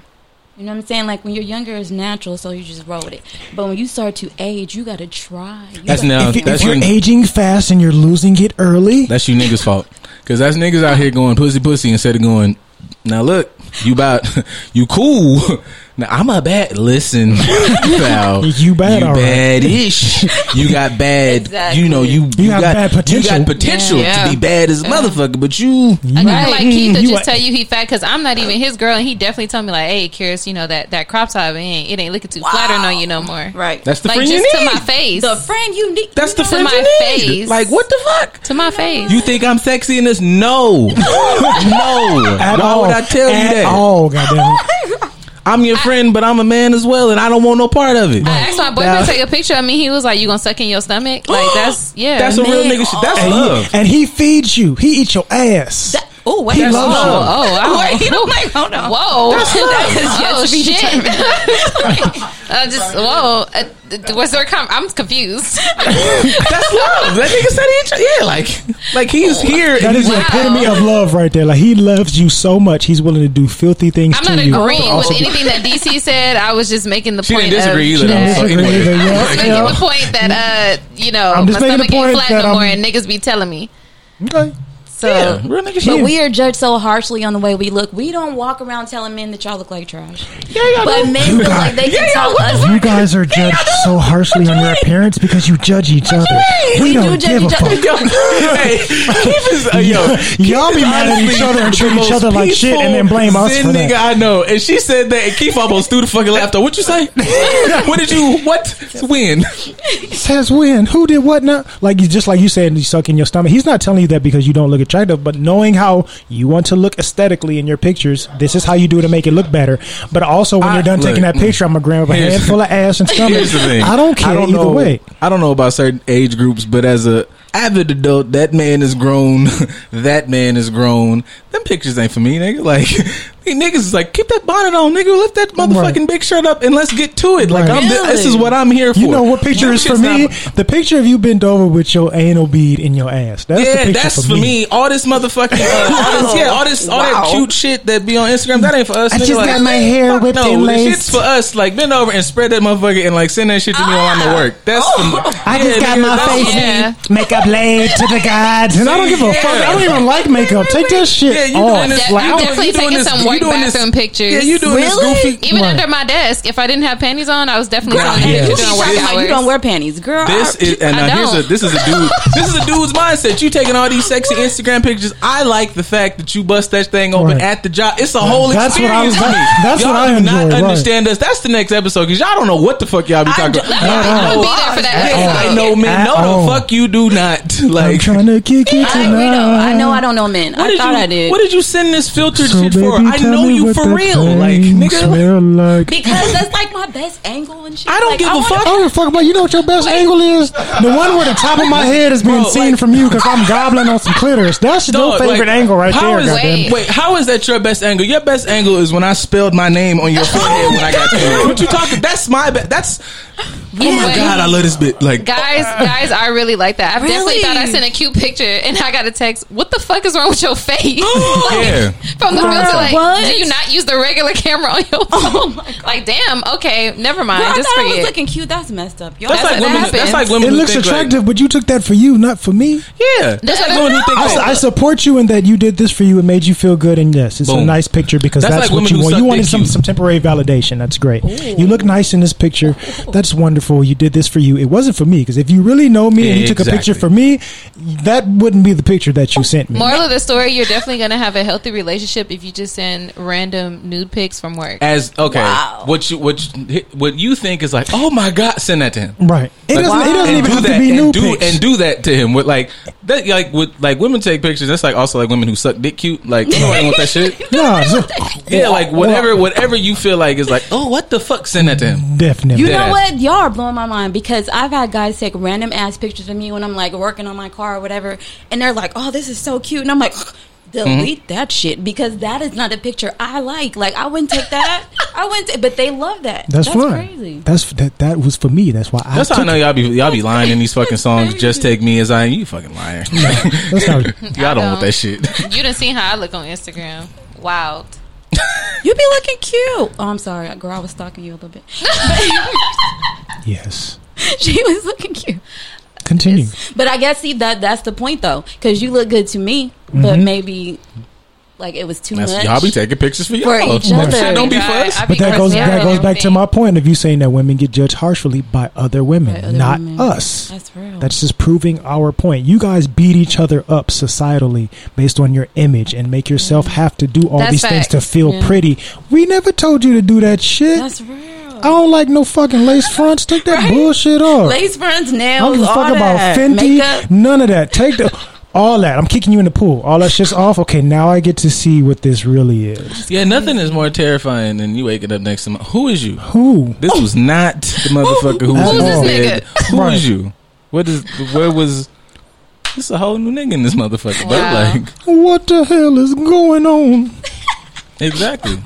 S4: You know what I'm saying? Like when you're younger, it's natural, so you just roll with it. But when you start to age, you got to try. You
S2: That's
S4: gotta-
S2: now.
S6: if, you,
S2: that's
S6: if you're
S2: when-
S6: aging fast and you're losing it early,
S2: That's you niggas' fault. Cause that's niggas out here going pussy pussy instead of going. Now look, you about you cool. Now I'm a bad. Listen, pal,
S6: You bad,
S2: You
S6: all right.
S2: bad-ish. You got bad.
S4: Exactly.
S2: You know you. You,
S6: have
S2: got
S6: bad potential.
S2: You got potential
S4: Yeah.
S2: to be bad as a motherfucker, but you.
S5: I gotta like Keith to
S6: You
S5: just
S6: a-
S5: tell you he fat because I'm not even his girl, and he definitely told me like, "Hey, Curious, you know that that crop top it ain't it ain't looking too flattering on you no more."
S4: Right.
S2: That's the
S5: like
S2: friend
S5: just
S2: you
S5: to my face,
S4: the friend you need.
S2: that's the
S5: to
S2: friend
S5: my
S2: you need.
S5: face.
S2: Like what the fuck?
S5: to my face.
S2: You think I'm sexy in this? No, no.
S6: at
S2: Why
S6: all,
S2: would I tell you
S6: at
S2: that?
S6: all, goddamn.
S2: I'm your friend, but I'm a man as well, and I don't want no part of it.
S5: I asked my boyfriend to take a picture of me. He was like, "You gonna suck in your stomach?" Like that's yeah.
S2: That's a real nigga shit. That's
S6: And
S2: love.
S6: he, and he feeds you. He eats your ass.
S4: Oh wait,
S6: He
S4: hold
S6: loves
S4: on.
S6: you.
S5: Oh, oh,
S4: Wait, I'm like, hold on.
S5: Whoa!
S4: That is yet
S5: oh
S4: to be
S5: shit!
S4: determined.
S5: uh, just whoa! Uh, th- was there? Com- I'm confused.
S2: That's love. That nigga said he, yeah, like, like he's here.
S6: That
S2: and
S6: is
S2: he's
S6: the
S2: like,
S6: epitome of love right there. Like he loves you so much, he's willing to do filthy things
S5: I'm
S6: to
S5: not
S6: you.
S5: agreeing
S6: but
S5: with
S6: also be-
S5: anything that DC said. I was just making the
S2: She
S5: point.
S2: didn't disagree
S5: of,
S2: either, though.
S6: She
S2: So
S6: didn't disagree
S2: anyway.
S6: either, yeah,
S5: making
S6: yeah.
S5: the point that uh, you know,
S6: I'm just
S5: my
S6: making the
S5: stomach ain't
S6: point
S5: flat
S6: that
S5: no more,
S6: I'm-
S5: and niggas be telling me.
S6: Okay.
S5: So
S2: yeah, real nigga
S4: But
S2: shit.
S4: we are judged so harshly on the way we look. We don't walk around telling men that y'all look like trash.
S2: Yeah, y'all
S4: But
S2: do.
S4: men feel like they can tell us.
S6: You guys are judged so harshly on your appearance because you judge each other. We,
S4: We do
S6: don't
S4: judge
S6: give a
S4: each other.
S6: fuck.
S2: Yo, hey, Keith is, uh, yo,
S6: Y'all be mad at each other and treat each other like shit and then blame us
S2: Zen
S6: for
S2: nigga
S6: that.
S2: I know. And she said that and Keith almost threw the fucking laptop. What you say? what did you, what? When?
S6: Says when? Who did what now? Like you just like you said, you suck in your stomach. He's not telling you that because you don't look but knowing how you want to look aesthetically in your pictures, this is how you do to make it look better. But also when
S2: I-
S6: you're done taking that picture, I'm gonna grab a handful of ass and stomach.
S2: Here's the thing.
S6: I don't care either
S2: know,
S6: way.
S2: I don't know about certain age groups, but as a avid adult, that man is grown. that man is grown. Them pictures ain't for me, nigga. Like, niggas is like, keep that bonnet on, nigga. Lift that motherfucking
S6: Right.
S2: big shirt up and let's get to it. Like,
S6: Right.
S2: I'm, this is what I'm here for.
S6: You know what picture is for me?
S2: not-
S6: the picture of you bent over with your anal bead in your ass. That's the
S2: yeah,
S6: picture
S2: that's
S6: for, me.
S2: All this motherfucking, uh, all this, yeah, all this, all that cute shit that be on Instagram. That ain't for us.
S6: I
S2: nigga.
S6: just
S2: like,
S6: got my hair
S2: fuck
S6: whipped
S2: no,
S6: and
S2: the
S6: laced.
S2: shit's for us. Like bend over and spread that motherfucker and like send that shit to me while I'm at work. That's for, me.
S6: I just
S2: yeah,
S6: got
S2: nigga,
S6: my face
S5: Yeah.
S6: makeup laid to the gods, and I don't give a fuck. I don't even like makeup. Take that shit
S2: Yeah, you
S6: off.
S2: doing this?
S5: De-
S6: Like,
S5: you
S6: I don't-
S5: definitely
S2: you doing
S5: taking
S2: this-
S5: some
S2: you
S5: work
S2: doing this-
S5: bathroom pictures.
S2: Yeah, you doing this
S4: Really?
S2: goofy.
S5: Even
S6: Right.
S5: under my desk, if I didn't have panties on, I was definitely
S2: Girl,
S5: taking
S2: yeah. You
S5: during
S2: be
S5: work
S2: talking
S4: Like, you don't wear panties, girl.
S2: This is and now here's a this is a dude this is a dude's mindset. You taking all these sexy Instagram pictures. I like the fact that you bust that thing open
S6: Right.
S2: at the job. It's a whole
S6: That's what I-
S2: experience. to
S6: that's
S2: y'all
S6: what I
S2: do not
S6: right.
S2: understand us. That's the next episode because y'all don't know what the fuck y'all be talking about.
S5: I would be there for that
S2: Yeah,
S5: episode.
S2: I know, man. No, the fuck you do not.
S6: I'm
S2: Like,
S6: trying to kick you
S4: I
S6: tonight.
S4: I know I don't know men. I thought? I did.
S2: What did you send this filtered
S6: So
S2: shit for?
S6: baby,
S2: I
S6: tell
S2: know you
S6: what
S2: for
S6: that
S2: real. Like,
S6: thing
S2: nigga.
S6: smell like.
S4: because that's like my best angle and shit.
S2: I don't
S4: Like,
S2: give a fuck.
S6: I don't give a fuck about you know what your best angle is? The one where the top of my head is being
S2: Bro,
S6: seen
S2: like-
S6: from you because I'm gobbling on some clitters. That's your favorite
S2: like,
S6: angle right
S2: how
S6: there,
S2: is-
S6: goddamn.
S5: Wait.
S2: Wait, how is that your best angle? Your best angle is when I spelled my name on your forehead when I got to you. What you talking? That's my best. That's. Oh my god, I love this bit. Like,
S5: Guys, uh, guys, I really like that. I definitely
S4: Really?
S5: thought I sent a cute picture, and I got a text. What the fuck is wrong with your face?
S2: Oh, yeah.
S5: From the filter, like,
S4: What?
S5: do you not use the regular camera on your oh phone?
S4: Oh my God.
S5: Like, damn, okay, never mind.
S4: Girl, I
S5: just
S4: thought I was
S5: forget.
S4: looking cute. That's messed up. Y'all
S2: That's like women.
S5: happens.
S2: That's like women.
S6: It looks
S2: think, like-
S6: attractive, but you took that for you, not for me.
S2: yeah, that's like women who think.
S6: I,
S2: like-
S6: I uh, support you in that you did this for you. It made you feel good, and yes, it's a nice picture because
S2: That's
S6: that's,
S2: like
S6: what you
S2: who
S6: want. You wanted some some temporary validation. That's great. You look nice in this picture. That's wonderful. For you did this for you. It wasn't for me because if you really know me and you took a picture for me, that wouldn't be the picture that you sent me.
S5: Moral of the story: You're definitely gonna have a healthy relationship if you just send random nude pics from work.
S2: as okay,
S4: Wow.
S2: what you what you, what you think is like, oh my god, send that to him.
S6: Right. It
S2: Like,
S6: doesn't. It doesn't even
S2: do
S6: have
S2: that,
S6: to be
S2: and do,
S6: pics.
S2: and do that to him with like that like with like women take pictures. That's like also like women who suck dick cute. Like you know I want that shit.
S6: no, so-
S2: Yeah, like whatever whatever you feel like is like, oh what the fuck, send that to him.
S6: definitely.
S4: You know
S2: ass.
S4: what? Y'all are blowing my mind because I've had guys take random ass pictures of me when I'm like working on my car or whatever, and they're like, "Oh, this is so cute," and I'm like. Delete
S2: Mm-hmm.
S4: that shit because that is not a picture I like. Like I wouldn't take that. I wouldn't, but they love that.
S6: That's,
S4: That's
S6: fine.
S4: crazy.
S6: That's that. That was for me. That's why I.
S2: That's how I know y'all be y'all be lying in these fucking songs. Just take me as I am. You fucking liar.
S6: That's not.
S2: y'all don't want
S5: don't.
S2: that shit.
S5: You didn't see how I look on Instagram. Wild.
S4: You be looking cute. Oh, I'm sorry, girl. I was stalking you a little bit.
S6: Yes.
S4: she was looking cute.
S6: Continue.
S4: But I guess see that that's the point though, because you look good to me,
S6: Mm-hmm.
S4: but maybe like it was too
S2: That's,
S4: much.
S2: y'all be taking pictures for
S4: For
S2: y'all.
S4: each other.
S2: Shit don't be for us.
S6: But that goes that goes back to my point of you saying that women get judged harshly by other women,
S4: By other
S6: not
S4: women.
S6: us.
S4: That's real.
S6: That's just proving our point. You guys beat each other up societally based on your image and make yourself have to do all
S5: That's
S6: these things to feel
S4: Yeah.
S6: pretty. We never told you to do that shit.
S4: That's real.
S6: I don't like no fucking lace fronts. Take that bullshit off.
S4: Lace fronts,
S6: I don't give a
S4: all
S6: fuck about
S4: that.
S6: Fenty.
S4: makeup.
S6: None of that. Take the all that. I'm kicking you in the pool. All that shit's off. Okay, now I get to see what this really is.
S2: Yeah, nothing is more terrifying than you waking up next to my. Who is you?
S6: Who?
S2: This was not the motherfucker who was
S6: Who's
S2: in
S6: this
S2: bed.
S5: nigga?
S2: Who
S6: Right.
S2: is you? What is? Where was? It's a whole new nigga in this motherfucker.
S5: Wow.
S2: But like,
S6: What the hell is going on?
S2: exactly.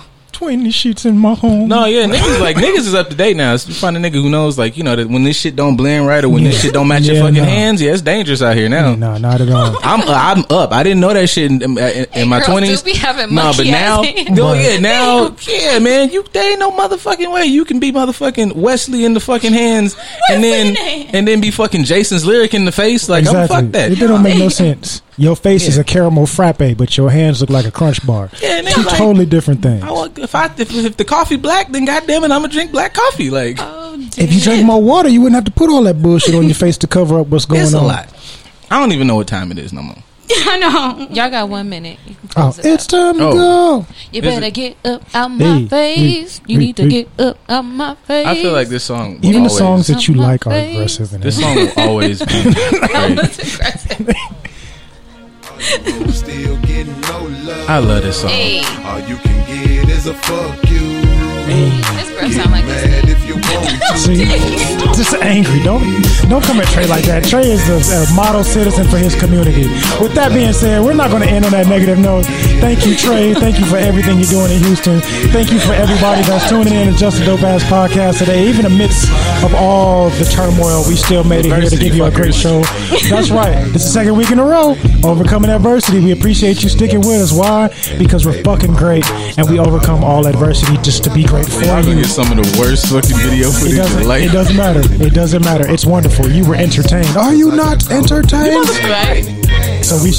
S6: Twenty sheets in my home.
S2: No, yeah, niggas like niggas is up to date now. So you find a nigga who knows like you know that when this shit don't blend right or when this shit don't match your fucking
S6: no.
S2: hands, yeah, it's dangerous out here now.
S6: no, not at all.
S2: I'm uh, I'm up. I didn't know that shit in, in, in my twenties.
S5: be having
S2: No, but now,
S5: ass hands.
S2: oh yeah, now, yeah, man, you there ain't no motherfucking way you can be motherfucking Wesley in the fucking hands and then and then be fucking Jason's lyric in the face. Like, oh
S6: exactly.
S2: fuck that.
S6: It don't make no sense. Your face is a caramel frappe, but your hands look like a crunch bar.
S2: Yeah, nigga,
S6: Two
S2: like-
S6: totally different things.
S2: I want, if I if, if the coffee black, then goddamn it, I'm gonna drink black coffee. Like,
S5: Oh,
S6: If you drink more water, you wouldn't have to put all that bullshit on your face to cover up what's going
S2: it's a lot. I don't even know what time it is no more.
S4: I know.
S5: Y'all got one minute.
S6: Oh,
S5: it
S6: it's
S5: up.
S6: time to
S2: Oh.
S6: go.
S5: You
S2: Is
S5: better
S2: it-
S5: get up out my
S6: Hey,
S5: face.
S6: hey,
S5: you need to get up out my face.
S2: I feel like this song, will
S6: Even the songs that you
S5: On my
S6: like are
S5: face.
S6: aggressive. And
S2: this song will always be great. I love this song.
S5: Hey,
S9: All you can get is a fuck you.
S5: This girl sound like this.
S9: Mad if you want to.
S6: See, just angry. Don't don't come at Trey like that. Trey is a, a model citizen for his community. With that being said, we're not going to end on that negative note. Thank you, Trey. Thank you for everything you're doing in Houston. Thank you for everybody that's tuning in to Just a Dope Ass Podcast today. Even amidst of all the turmoil, we still made it here to give you a great show. That's right. This is the second week in a row overcoming adversity. We appreciate you sticking with us. Why? Because we're fucking great and we overcome all adversity just to be great for
S2: I'm gonna
S6: you.
S2: get some of the worst fucking video
S6: It
S2: footage
S6: doesn't,
S2: in life.
S6: it doesn't matter. It doesn't matter. It's wonderful. You were entertained. Are you not entertained?
S5: Right?
S6: So we